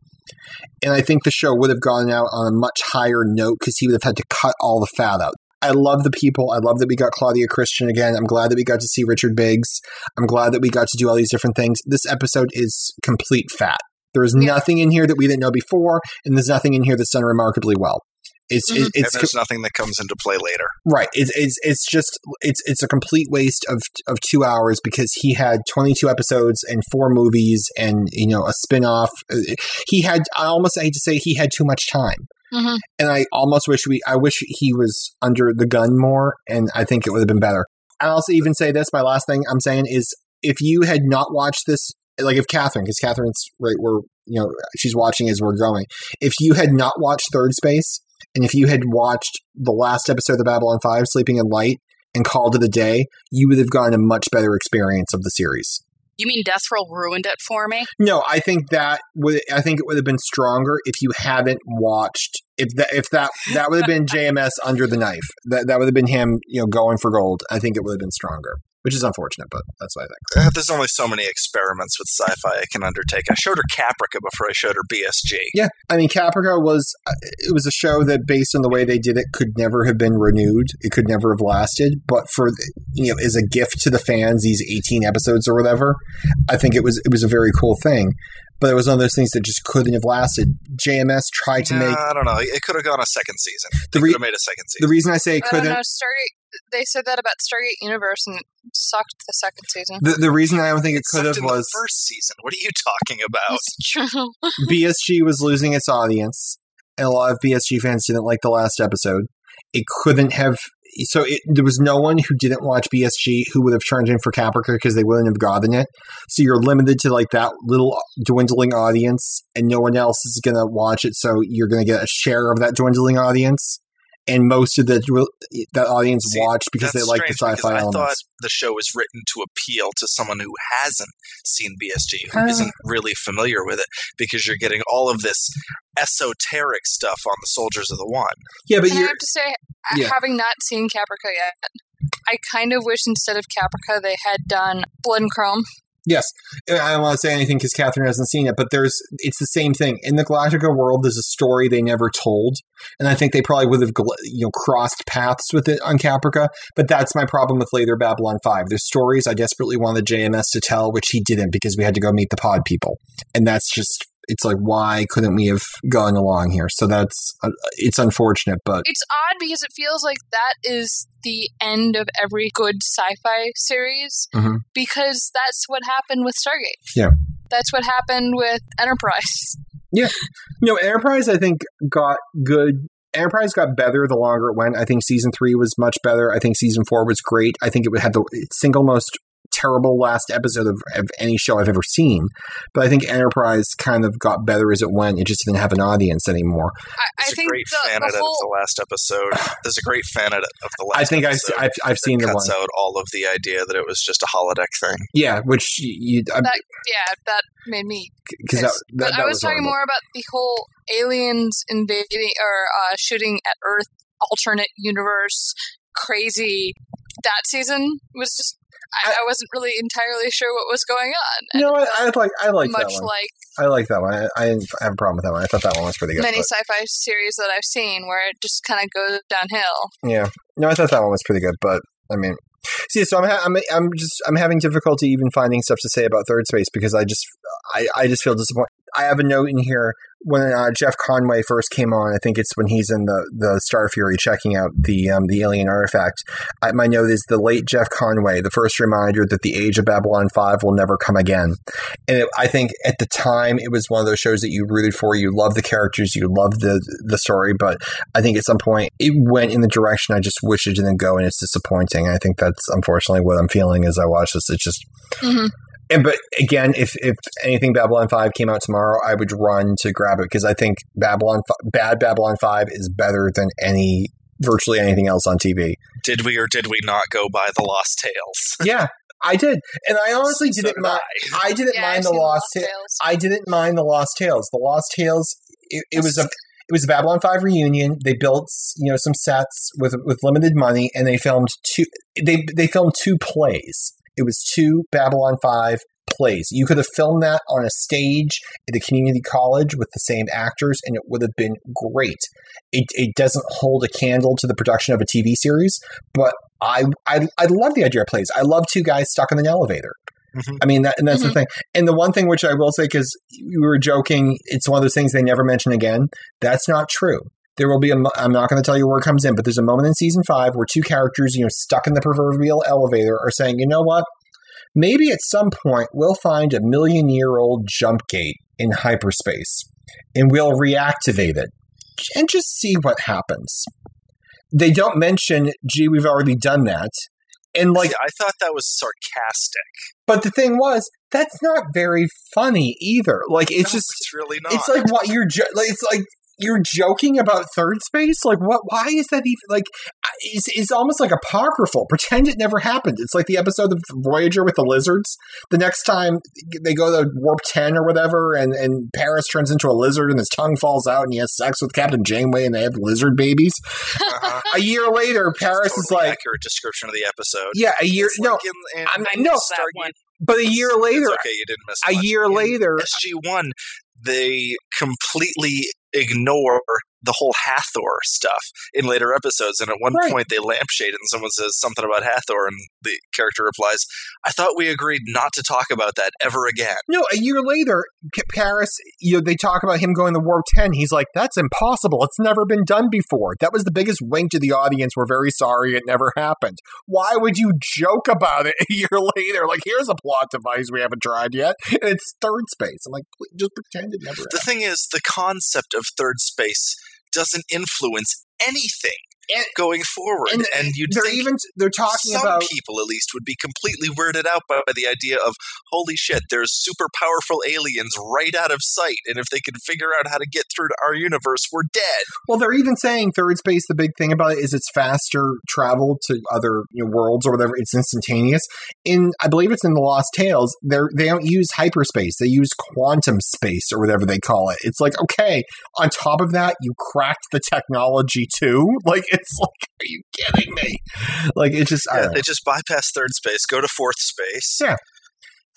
And I think the show would have gone out on a much higher note because he would have had to cut all the fat out. I love the people. I love that we got Claudia Christian again. I'm glad that we got to see Richard Biggs. I'm glad that we got to do all these different things. This episode is complete fat. There is Yeah. nothing in here that we didn't know before, and there's nothing in here that's done remarkably well. It's Mhm. it, and it's there's nothing that comes into play later. Right. It's, it's it's just it's it's a complete waste of of two hours because he had 22 episodes and four movies and you know a spin-off. Uh, He had I almost hate to say he had too much time. Mhm. And I almost wish we I wish he was under the gun more and I think it would have been better. I'll also even say this, my last thing I'm saying is if you had not watched this like if Kathryn, because Kathryn's right where you know she's watching as we're going. If you had not watched Thirdspace, and if you had watched the last episode of Babylon 5, Sleeping in Light, and called it the day, you would have gotten a much better experience of the series. You mean Death Roll ruined it for me? No, I think that would I think it would have been stronger if you haven't watched if that if that that would have been [LAUGHS] JMS under the knife. That that would have been him, you know, going for gold. I think it would have been stronger. Which is unfortunate, but that's what I think. Uh, There's only so many experiments with sci-fi I can undertake. I showed her Caprica before I showed her BSG. Yeah, I mean, Caprica was uh, it was a show that, based on the way they did it, could never have been renewed. It could never have lasted. But for you know, as a gift to the fans, these eighteen episodes or whatever, I think it was it was a very cool thing. But it was one of those things that just couldn't have lasted. JMS tried to Nah, make I don't know. It could have gone a second season. the They re- could have made a second season. the reason I say it I don't couldn't. know. Stargate. They said that about Stargate Universe, and it sucked the second season. The, the reason I don't think it could have was the first season. What are you talking about? It's true. [LAUGHS] BSG was losing its audience, and a lot of BSG fans didn't like the last episode. It couldn't have. So it, there was no one who didn't watch BSG who would have turned in for Caprica because they wouldn't have gotten it. So you're limited to like that little dwindling audience, and no one else is going to watch it. So you're going to get a share of that dwindling audience, and most of the that audience See, watched because they like the sci-fi I elements. thought the show was written to appeal to someone who hasn't seen BSG, who Uh. not really familiar with it, because you're getting all of this esoteric stuff on the Soldiers of the One. yeah, but I you're have to say, Yeah. having not seen Caprica yet, I kind of wish instead of Caprica they had done Blood and Chrome. Yes, I don't want to say anything because Kathryn hasn't seen it, but there's it's the same thing in the Galactica world. There's a story they never told, and I think they probably would have you know crossed paths with it on Caprica. But that's my problem with later Babylon Five. There's stories I desperately wanted JMS to tell, which he didn't because we had to go meet the Pod people, and that's just it's like why couldn't we have gone along here? So that's uh, it's unfortunate, but It's odd because it feels like that is the end of every good sci-fi series Mhm. because that's what happened with Stargate. Yeah. That's what happened with Enterprise. Yeah. No, Enterprise, I think, got good. Enterprise got better the longer it went. I think season three was much better. I think season four was great. I think it had the single most terrible last episode of, of any show I've ever seen. But I think Enterprise kind of got better as it went. It just didn't have an audience anymore. I, I There's a think great the, fan the edit whole of the last episode. [SIGHS] There's a great fan edit of the last I think I've. I've, I've seen the that one. cuts out all of the idea that it was just a holodeck thing. Yeah, which you. that yeah that made me Because that, that, that I was, talking horrible. more about the whole aliens invading or uh, shooting at Earth, alternate universe, crazy. That season was just. I, I wasn't really entirely sure what was going on. You know what? I like I like much that one. like I like that one. I, I have a problem with that one. I thought that one was pretty good. many but- sci-fi series that I've seen, where it just kind of goes downhill. Yeah, no, I thought that one was pretty good, but I mean, see, so I'm ha- I'm I'm just I'm having difficulty even finding stuff to say about Thirdspace because I just I I just feel disappointed. I have a note in here when uh, Jeff Conaway first came on. I think it's when he's in the the Star Fury checking out the um, the alien artifact. I, my note is the late Jeff Conaway, the first reminder that the age of Babylon Five will never come again. And it, I think at the time it was one of those shows that you rooted for. You love the characters, you love the the story, but I think at some point it went in the direction I just wish it didn't go, and it's disappointing. I think that's unfortunately what I'm feeling as I watch this. It's just, Mhm. And but again, if if anything Babylon Five came out tomorrow, I would run to grab it because I think Babylon Fi- bad Babylon Five is better than any virtually anything else on TV. Did we or did we not go by the Lost Tales? [LAUGHS] yeah, I did, and I honestly So didn't did mind. I. I didn't Yeah, mind the Lost Lost Tales. Tales. I didn't mind the Lost Tales. The Lost Tales. It, it was a It was a Babylon Five reunion. They built you know some sets with with limited money, and they filmed two. They they filmed two plays. It was two Babylon Five plays. You could have filmed that on a stage at a community college with the same actors, and it would have been great. It, it doesn't hold a candle to the production of a TV series, but I, I I love the idea of plays. I love two guys stuck in an elevator. Mhm. I mean, that, and that's Mhm. the thing. And the one thing which I will say, because we were joking, it's one of those things they never mention again. That's not true. There will be a. I'm not going to tell you where it comes in, but there's a moment in season five where two characters, you know, stuck in the proverbial elevator, are saying, "You know what? Maybe at some point we'll find a million year old jump gate in hyperspace, and we'll reactivate it, and just see what happens." They don't mention, "Gee, we've already done that," and like I thought that was sarcastic. but the thing was, that's not very funny either. Like it's No, just it's really not. it's like what you're jo- like it's like you're joking about third space like what why is that even like it's, it's almost like apocryphal pretend it never happened it's like the episode of voyager with the lizards the next time they go to warp 10 or whatever and and paris turns into a lizard and his tongue falls out and he has sex with captain janeway and they have lizard babies Uh-huh. a year later [LAUGHS] paris is like accurate description of the episode. yeah a year It's no like in, in I'm- I no, missed that one. but a year later It's okay, you didn't miss a much. year In later SG One, they completely ignore the whole Hathor stuff in later episodes. And at one Right. point, they lampshade it, and someone says something about Hathor, and the character replies, "I thought we agreed not to talk about that ever again." No, a year later, Paris, you know, they talk about him going to Warp 10. He's like, that's impossible. It's never been done before. That was the biggest wink to the audience. We're very sorry it never happened. Why would you joke about it [LAUGHS] a year later? Like, here's a plot device we haven't tried yet. And it's third space. I'm like, just pretend it never happened. The happened. thing is, the concept of third space doesn't influence anything And- going forward, and and, you'd They're even, they're talking some about. people at least would be completely weirded out by, by the idea of holy shit there's super powerful aliens right out of sight and if they can figure out how to get through to our universe we're dead Well, they're even saying third space. The big thing about it is it's faster travel to other you know, worlds or whatever. It's instantaneous. In I believe it's in the Lost Tales. They they don't use hyperspace. They use quantum space or whatever they call it. It's like okay. On top of that, you cracked the technology too. [LAUGHS] Like it's like, are you kidding me? Like it just I yeah, they just bypass third space go to fourth space Yeah.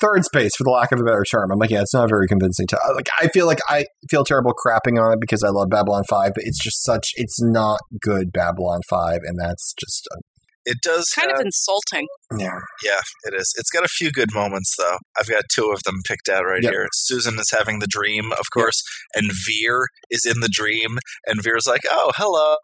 third space for the lack of a better term. I'm like, yeah, it's not very convincing to like I feel like I feel terrible crapping on it because I love Babylon 5, but it's just such it's not good Babylon 5 and that's just uh, it does Kind have, of insulting. yeah. yeah it is it's got a few good moments though i've got two of them picked out right Yep. here susan is having the dream of course and Vir is in the dream and Vir's like oh hello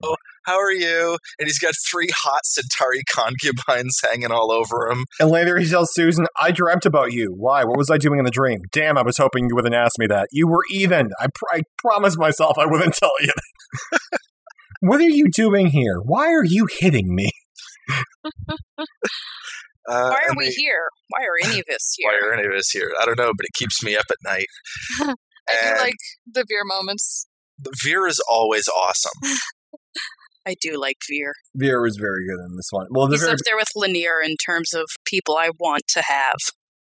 how are you and he's got three hot centauri concubines hanging all over him And later he tells Susan, I dreamt about you. Why? What was I doing in the dream? Damn, I was hoping you wouldn't ask me that. You were even. I, pr- I promised myself I wouldn't [LAUGHS] tell you. [LAUGHS] what are you doing here? Why are you hitting me? [LAUGHS] Uh, Why are we they- here? Why are any of us here? Why are any of us here? I don't know, but it keeps me up at night. I And do like the Vir moments. The Vir is always awesome. I do like Vir. Vera was very good in this one. Well, the He's very, up there with Lennier in terms of people I want to have.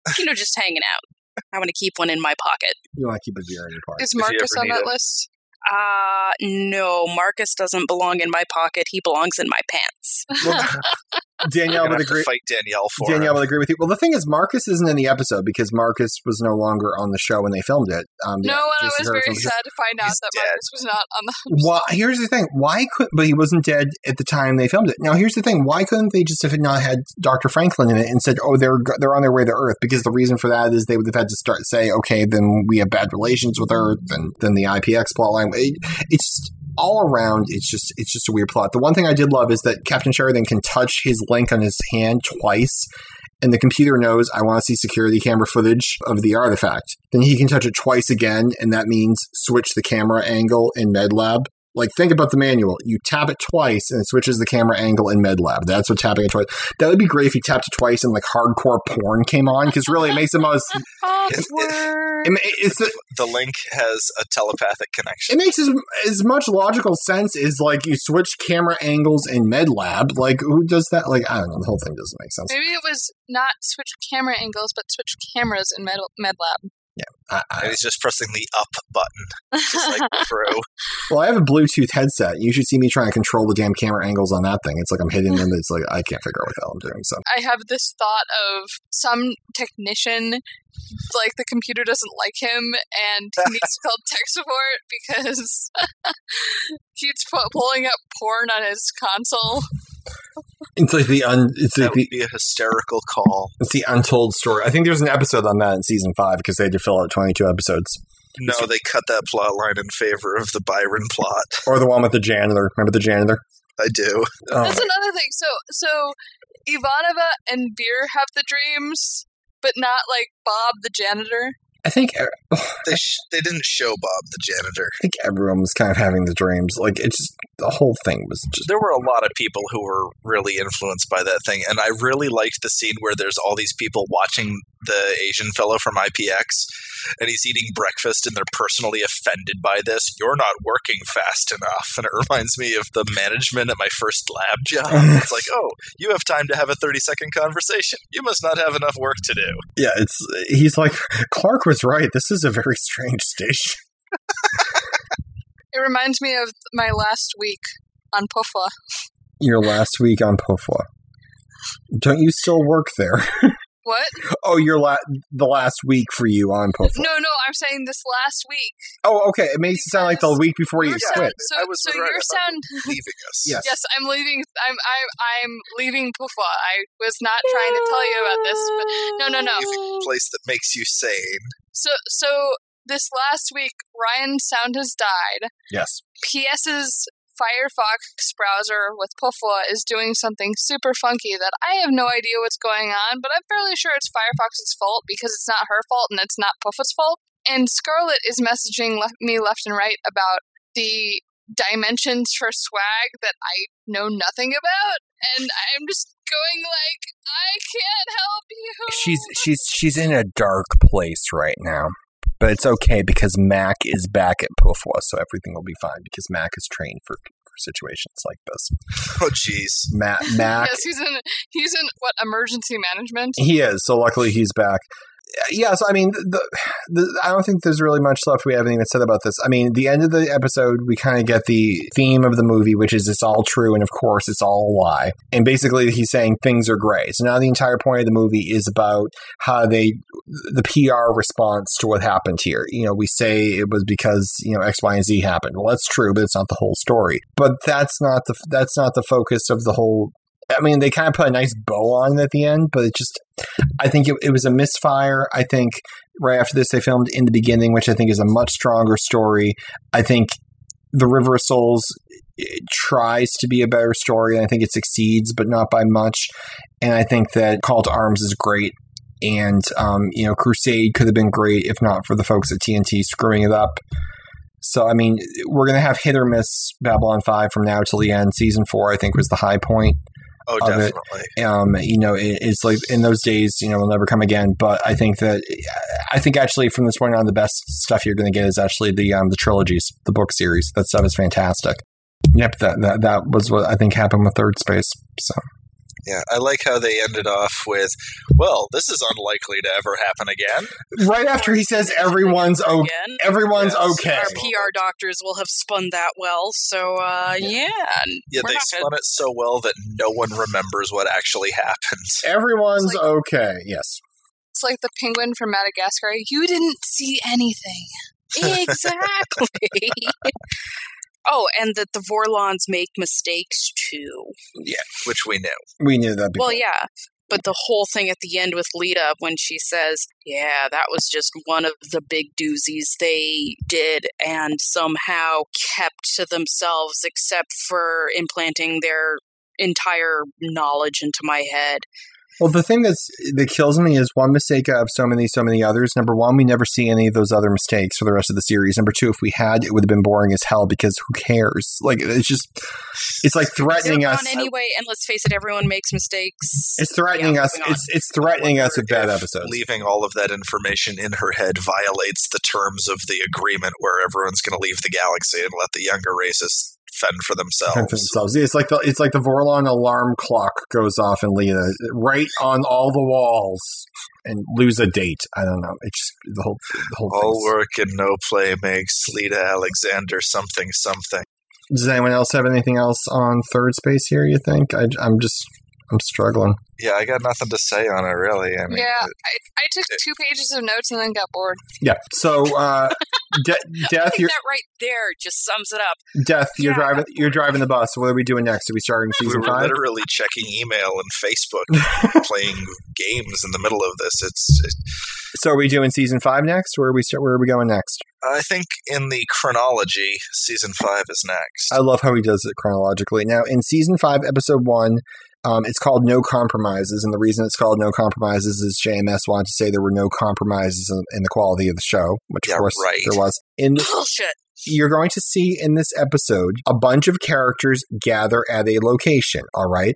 [LAUGHS] You know, just hanging out. I want to keep one in my pocket. you want to keep a Vera in your pocket. Is Marcus on that it. list? Uh, no, Marcus doesn't belong in my pocket. He belongs in my pants. Well, [LAUGHS] [LAUGHS] Danielle would gonna have to agree. fight Danielle for Danielle him. would agree with you. Well, the thing is, Marcus isn't in the episode because Marcus was no longer on the show when they filmed it. Um, the- no, and I Jason was Harris very filmed the sad to find out that dead. Marcus was not on the. [LAUGHS] Well, here's the thing. Why could but he wasn't dead at the time they filmed it. Now, here's the thing. Why couldn't they just have not had Dr. Franklin in it and said, "Oh, they're they're on their way to Earth"? Because the reason for that is they would have had to start say, "Okay, then we have bad relations with Earth," and then the IPX plotline. It, it's just all around. It's just it's just a weird plot. The one thing I did love is that Captain Sheridan can touch his link on his hand twice. And the computer knows I want to see security camera footage of the artifact. Then he can touch it twice again, and that means switch the camera angle in MedLab. Like, think about the manual. You tap it twice, and it switches the camera angle in MedLab. That's what tapping it twice. That would be great if you tapped it twice and like hardcore porn came on, because really it makes the most. [LAUGHS] Awkward. [LAUGHS] It, it's the, The link has a telepathic connection. it makes as, as much logical sense as like you switch camera angles in MedLab. Like, who does that? Like, I don't know. The whole thing doesn't make sense. Maybe it was not switch camera angles, but switch cameras in Med, MedLab. I, And I, he's just pressing the up button, just like [LAUGHS] Fro. well, I have a Bluetooth headset. You should see me trying to control the damn camera angles on that thing. It's like I'm hitting them. It's like I can't figure out what the hell I'm doing. So I have this thought of some technician, like the computer doesn't like him, and he needs to call tech support because [LAUGHS] he's pu- pulling up porn on his console. It's like the un, it's That like the be a hysterical call. it's the untold story. I think there's an episode on that in season five because they had to fill out 22 episodes, No, they cut that plot line in favor of the Byron plot. or the one with the janitor. Remember the janitor? I do. Oh, That's another thing. So, so Ivanova and Vir have the dreams, but not like Bob the janitor. I think I They sh- they didn't show Bob the janitor. I think everyone was kind of having the dreams. Like it's just the whole thing was just There were a lot of people who were really influenced by that thing, and I really liked the scene where there's all these people watching the Asian fellow from IPX, and he's eating breakfast, and they're personally offended by this. You're not working fast enough, and it reminds me of the management at my first lab job. [LAUGHS] It's like, oh, you have time to have a 30 second conversation. You must not have enough work to do. yeah. It's he's like Clark was right. This is a very strange station. [LAUGHS] It reminds me of my last week on Pufwa. Your last week on Pofwa. Don't you still work there? [LAUGHS] What? Oh, your la- the last week for you on Pofwa. No, no, I'm saying this last week. Oh, okay. It makes it sound like the week before you Your quit. so, I was so right your sound. Leaving us. [LAUGHS] Yes. Yes, I'm leaving. I'm I'm I'm leaving Pufwa. I was not trying to tell you about this, but no, no, no. Leaving place that makes you sane. So so this last week, Ryan's sound has died. Yes. PS's Firefox browser with Pufwa is doing something super funky that I have no idea what's going on, but I'm fairly sure it's Firefox's fault because it's not her fault and it's not Pufwa's fault. And Scarlett is messaging le- me left and right about the dimensions for swag that I know nothing about, and I'm just going like, I can't help you. She's she's she's in a dark place right now. But it's okay because Mac is back at Pofwa, so everything will be fine because Mac is trained for, for situations like this. Oh, jeez. Mac Mac [LAUGHS] yes, he's in he's in what emergency management. He is. So luckily he's back. Yeah, so I mean, the, [SIGHS] the, I don't think there's really much left we have anything to say about this. I mean, the end of the episode, we kind of get the theme of the movie, which is it's all true, and of course, it's all a lie. And basically, he's saying things are gray. So now the entire point of the movie is about how they, the PR response to what happened here. You know, we say it was because you know X, Y, and Z happened. Well, that's true, but it's not the whole story. But that's not the that's not the focus of the whole I mean, they kind of put a nice bow on it at the end, but it just, I think it, it was a misfire. I think right after this, they filmed In the Beginning, which I think is a much stronger story. I think The River of Souls tries to be a better story, and I think it succeeds, but not by much. And I think that Call to Arms is great. And, um, you know, Crusade could have been great if not for the folks at TNT screwing it up. So, I mean, we're going to have hit or miss Babylon 5 from now till the end. Season 4, I think, was the high point Oh, Of it. definitely. um, you know, it, it's like in those days, you know, will never come again. But I think that I think actually from this point on, the best stuff you're going to get is actually the um, the trilogies, the book series. That stuff is fantastic. Yep, that, that that was what I think happened with Thirdspace. So Yeah, I like how they ended off with, "Well, this is unlikely to ever happen again." right after he says everyone's okay, Again. Everyone's Yes. okay. Our PR doctors will have spun that well, so uh, yeah. Yeah, We're they not spun it so well that no one remembers what actually happened. [LAUGHS] Everyone's like- okay. Yes. It's like the penguin from Madagascar. You didn't see anything. exactly. [LAUGHS] oh, and that the Vorlons make mistakes too. Yeah, which we knew. We knew that before. Well, yeah. But the whole thing at the end with Lyta when she says, Yeah, that was just one of the big doozies they did and somehow kept to themselves, except for implanting their entire knowledge into my head. Well, the thing that's that kills me is one mistake out of so many, so many others. Number one, we never see any of those other mistakes for the rest of the series. Number two, if we had, it would have been boring as hell because who cares? Like it's just, it's like threatening us. anyway, and let's face it, everyone makes mistakes. It's threatening Yeah, us. It's it's threatening us with bad If episodes. Leaving all of that information in her head violates the terms of the agreement where everyone's going to leave the galaxy and let the younger races fend for themselves. Fend for themselves. It's like the it's like the Vorlon alarm clock goes off and Lena right on all the walls and lose a date. I don't know. It's just the whole the whole All work and no play makes Lyta Alexander something something. Does anyone else have anything else on third space here? You think? I, I'm just I'm struggling. Yeah, I got nothing to say on it really. I mean, Yeah, I, I took two pages of notes and then got bored. Yeah. So, uh, [LAUGHS] De- I Deth, think you're that right there just sums it up. Deth. You're Yeah, driving. You're driving the bus. What are we doing next? Are we starting we season were five? literally checking email and Facebook, [LAUGHS] playing games in the middle of this. It's. It, So, are we doing season five next? Where are we? Start, where are we going next? I think in the chronology, season five is next. I love how he does it chronologically. Now, in season five, episode one, um, it's called No Compromises, and the reason it's called No Compromises is JMS wanted to say there were no compromises in, in the quality of the show, which Yeah, of course right. there was. In this, Bullshit. You're going to see in this episode a bunch of characters gather at a location. All right,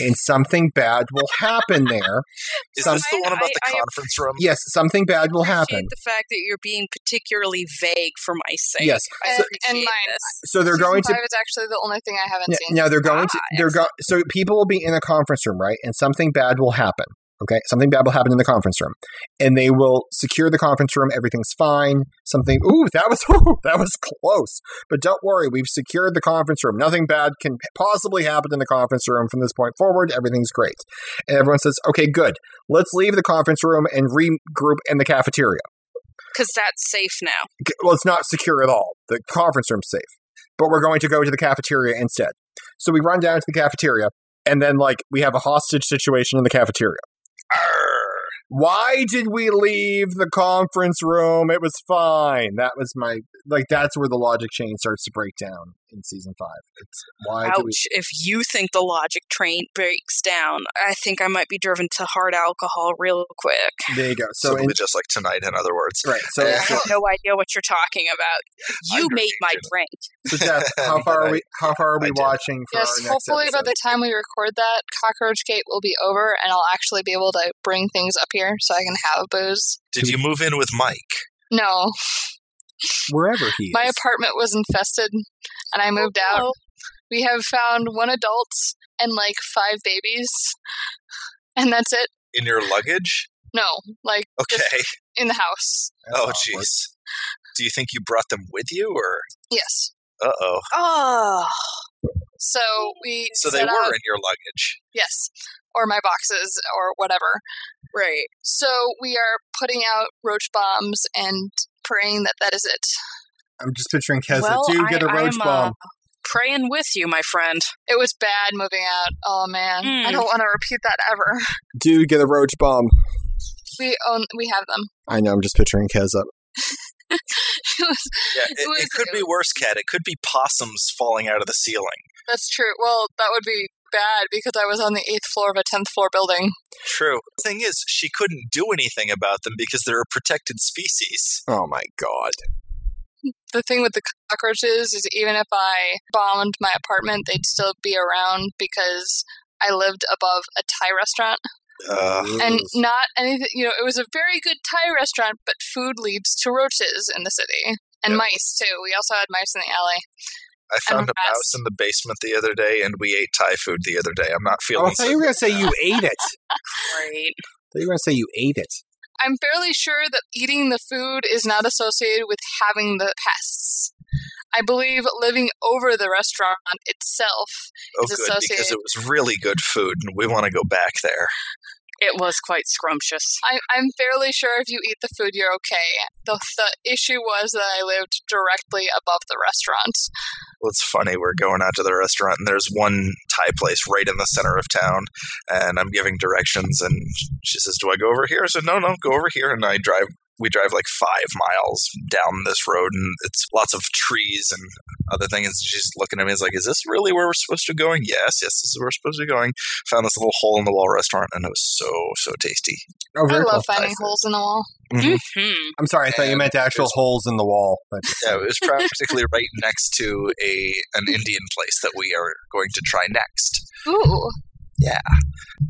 and something bad will happen there. [LAUGHS] is some- this the one about the I- I- conference room? Yes, something bad will happen. The fact that you're being particularly vague for my sake. Yes. And- appreciate and mine. this. So they're Season going to five is actually the only thing I haven't Yeah, seen. now they're going to they're go so people will be in a conference room, right? And something bad will happen. Okay, something bad will happen in the conference room, and they will secure the conference room. Everything's fine. Something. Ooh, that was [LAUGHS] ooh, that was close. But don't worry, we've secured the conference room. Nothing bad can possibly happen in the conference room from this point forward. Everything's great. And everyone says, "Okay, good. Let's leave the conference room and regroup in the cafeteria." Because that's safe now. Well, it's not secure at all. The conference room's safe, but we're going to go to the cafeteria instead. So we run down to the cafeteria, and then like we have a hostage situation in the cafeteria. Why did we leave the conference room? It was fine. That was my like. That's where the logic chain starts to break down in season five. It's why do we? Ouch. If you think the logic train breaks down, I think I might be driven to hard alcohol real quick. There you go. So Simply in, just like tonight, in other words. right. So, I so, have no idea what you're talking about. You made my drink. so Jeff, [LAUGHS] how far are we? How far are we watching for Yes, our next hopefully by the time we record that, Cockroach Gate will be over, and I'll actually be able to bring things up here so I can have booze. Did you move in with Mike? No, Wherever he is. my apartment was infested, and I moved out. Oh, We have found one adult and like five babies, and that's it. In your luggage? No, like Okay. just in the house. That's oh, jeez. Do you think you brought them with you, or? Yes. Uh oh. Oh. So we So they were out- in your luggage. yes, or my boxes or whatever. Right. So we are putting out roach bombs and praying that that is it. I'm just picturing Keza. well, Do get a roach I'm, bomb. Uh, praying with you, my friend. It was bad moving out. Oh man, I Mm. don't want to repeat that ever. [LAUGHS] Dude, get a roach bomb. We own, we have them. I know. I'm just picturing Keza. [LAUGHS] it was, Yeah, it, It was- it could be worse, Cat. It could be possums falling out of the ceiling. that's true. Well, that would be bad because I was on the eighth floor of a tenth floor building. True. The thing is, she couldn't do anything about them because they're a protected species. Oh my god. The thing with the cockroaches is even if I bombed my apartment, they'd still be around because I lived above a Thai restaurant. Uh, and not anything you know it was a very good thai restaurant but food leads to roaches in the city and Yeah. mice too we also had mice in the alley I found a rats. mouse in the basement the other day, and we ate Thai food the other day. I'm not Oh, feeling. I thought you were going to say you ate it. I thought you were going to say you ate it. I'm fairly sure that eating the food is not associated with having the pests i believe living over the restaurant itself oh, is good, because it was really good food, and we want to go back there. It was quite scrumptious. I, i'm fairly sure if you eat the food you're okay the, the issue was that i lived directly above the restaurant Well, it's funny. We're going out to the restaurant, and there's one Thai place right in the center of town. And I'm giving directions, and she says, "Do I go over here?" I said, "No, no, go over here." And I drive. We drive like five miles down this road, and it's lots of trees and other things. She's looking at me, is like, "Is this really where we're supposed to be going?" Yes, yes, this is where we're supposed to be going. Found this little hole in the wall restaurant, and it was so so tasty. Oh, i love cool. finding holes in the wall Mhm. Hmm. I'm sorry. I thought you meant actual there's- holes in the wall. That Yeah, it was practically right next to a an Indian place that we are going to try next. ooh Yeah,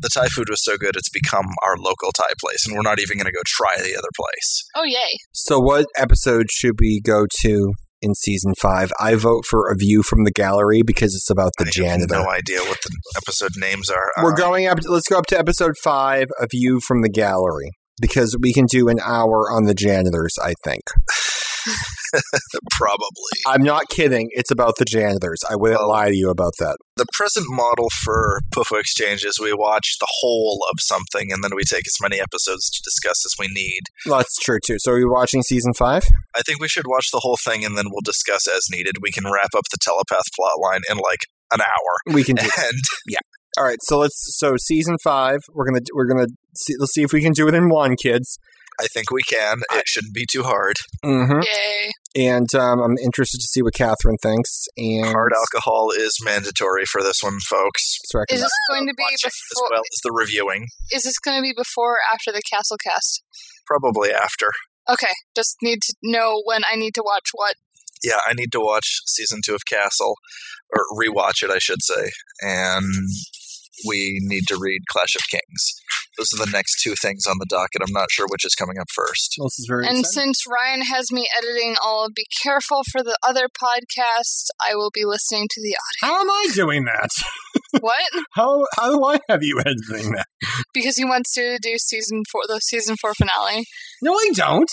the Thai food was so good, it's become our local Thai place, and we're not even going to go try the other place. oh yay So, what episode should we go to in season five. I vote for A View from the Gallery because it's about the I have janitor. no idea what the episode names are. We're going up. Let's go up to episode five, A View from the Gallery, because we can do an hour on the janitors. I think. [LAUGHS] [LAUGHS] probably. I'm not kidding. It's about the janitors. I wouldn't lie to you about that. The present model for Puffo Exchange is we watch the whole of something and then we take as many episodes to discuss as we need. Well, that's true too. So, are you watching season five? I think we should watch the whole thing and then we'll discuss as needed. We can wrap up the telepath plot line in like an hour. We can do. [LAUGHS] And Yeah. All right. So let's. So season five, we're gonna we're gonna see. Let's see if we can do it in one, kids. I think we can. It shouldn't be too hard. Mm-hmm. Yay. And um, I'm interested to see what Kathryn thinks. And Hard alcohol is mandatory for this one, folks. so I can- Is this going to be Watch it as well as the reviewing. Is this going to be before or after the Castle Cast? Probably after. Okay, just need to know when I need to watch what. Yeah, I need to watch season two of Castle, or rewatch it, I should say. And we need to read Clash of Kings. Those are the next two things on the docket. I'm not sure which is coming up first. Well, this is very. And exciting. since Ryan has me editing all of Be Careful for the other podcast, I will be listening to the audio. how am I doing that? [LAUGHS] what? How how do I have you editing that? Because he wants to do season four, the season four finale. No, I don't.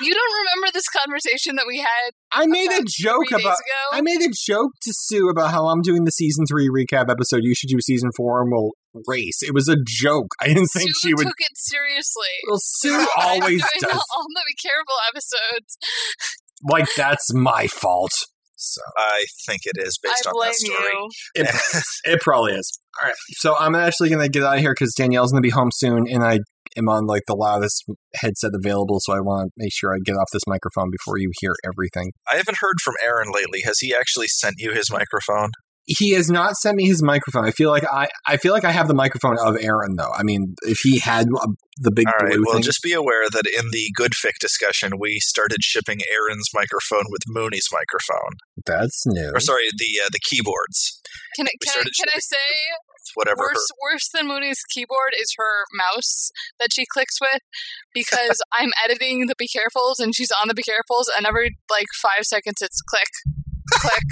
You don't remember this conversation that we had I made a joke about. ago? I made a joke to Sue about how I'm doing the season three recap episode. You should do season four, and we'll race. It was a joke. I didn't think Sue she would. took it seriously. Well, Sue I'm [LAUGHS] always does. all the Be Careful episodes. Like that's my fault. So I think it is based I on blame that story. you. it, [LAUGHS] it probably is. All right. So I'm actually gonna get out of here because Danielle's gonna be home soon, and I am on like the loudest headset available. So I want to make sure I get off this microphone before you hear everything. I haven't heard from Aaron lately. Has he actually sent you his microphone? He has not sent me his microphone. I feel like I, I feel like I have the microphone of Aaron though. I mean, if he had the big All right. blue Well, thing, just be aware that in the good fic discussion, we started shipping Aaron's microphone with Mooney's microphone. that's new. Or sorry, the uh, the keyboards. Can I, can I, can I say Whatever. her- worse worse than Mooney's keyboard is her mouse that she clicks with because [LAUGHS] I'm editing the Be Carefuls and she's on the Be Carefuls and every like five seconds it's click, click,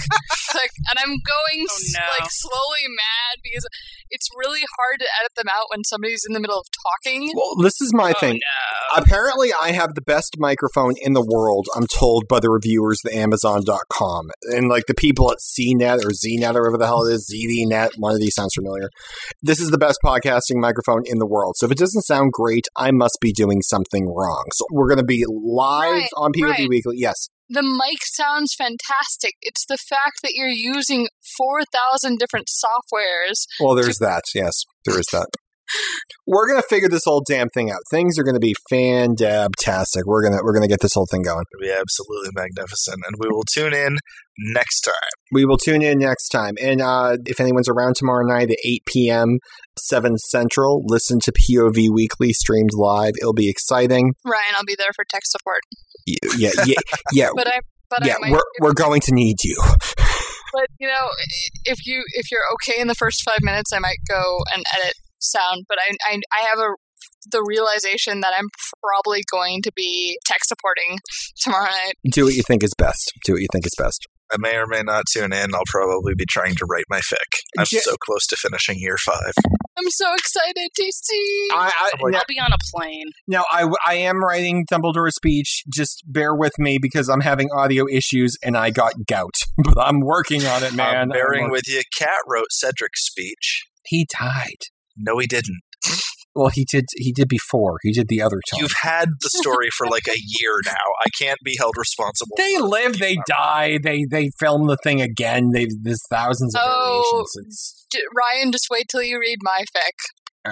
click, and I'm going Oh, no. like slowly mad because it's really hard to edit them out when somebody's in the middle of talking. Well, this is my Oh, thing. no. Apparently, I have the best microphone in the world. I'm told by the reviewers, the Amazon.com, and like the people at CNET or ZNet or whatever the hell it is, ZDNet. One of these sounds familiar. This is the best podcasting microphone in the world. So if it doesn't sound great, I must be doing something wrong. So we're going to be live Right, on POV right. Weekly. Yes, The mic sounds fantastic. It's the fact that you're using 4,000 different softwares. Well, there's that. Yes, there is that. We're gonna figure this whole damn thing out. Things are gonna be fantastic. We're gonna we're gonna get this whole thing going. It'll be absolutely magnificent, and we will tune in next time. We will tune in next time. And uh, if anyone's around tomorrow night at 8 p.m., 7 Central, listen to POV Weekly streamed live. It'll be exciting. Ryan, I'll be there for tech support. Y- Yeah, yeah, yeah. [LAUGHS] But I but yeah, I might we're, we're going to need you. [LAUGHS] But you know, if you if you're okay in the first five minutes, I might go and edit sound. But I I, I have a the realization that I'm probably going to be tech supporting tomorrow night. Do what you think is best. Do what you think is best. I may or may not tune in. I'll probably be trying to write my fic. I'm Ja- so close to finishing year five. I'm so excited to see. I, I, I'm like- now, I'll be on a plane. now I, I am writing Dumbledore's speech. Just bear with me because I'm having audio issues and I got gout. [LAUGHS] But I'm working on it, man. I'm bearing I'm- with you. Cat wrote Cedric's speech. He died. No, he didn't. Well, he did. He did before. He did the other time. You've had the story for like a year now. I can't be held responsible. They live, they die, they they film the thing again. They there's thousands of Oh. variations. It's, Ryan, just wait till you read my fic.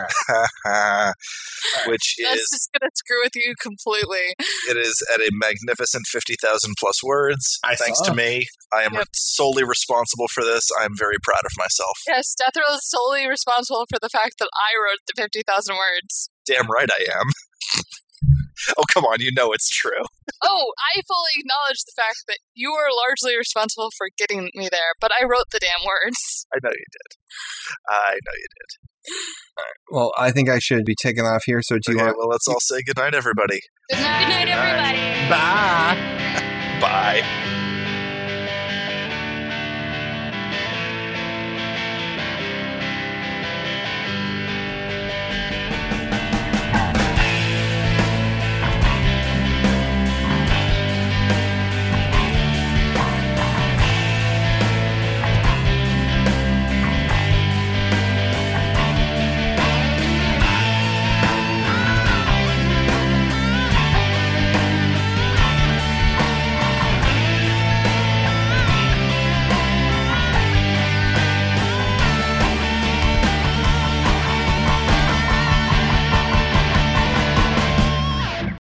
[LAUGHS] which That's is just gonna screw with you completely. it is at a magnificent fifty thousand plus words. I Thanks saw. to me, I am Yep. solely responsible for this. I am very proud of myself. Yes, Death Row is solely responsible for the fact that I wrote the fifty thousand words. Damn right I am. [LAUGHS] oh come on, you know it's true. Oh, I fully acknowledge the fact that you are largely responsible for getting me there, but I wrote the damn words. I know you did. I know you did. Well, I think I should be taking off here. So do you Okay, want? well, let's all say goodnight, everybody. Good night. Good night, everybody. Bye. Bye.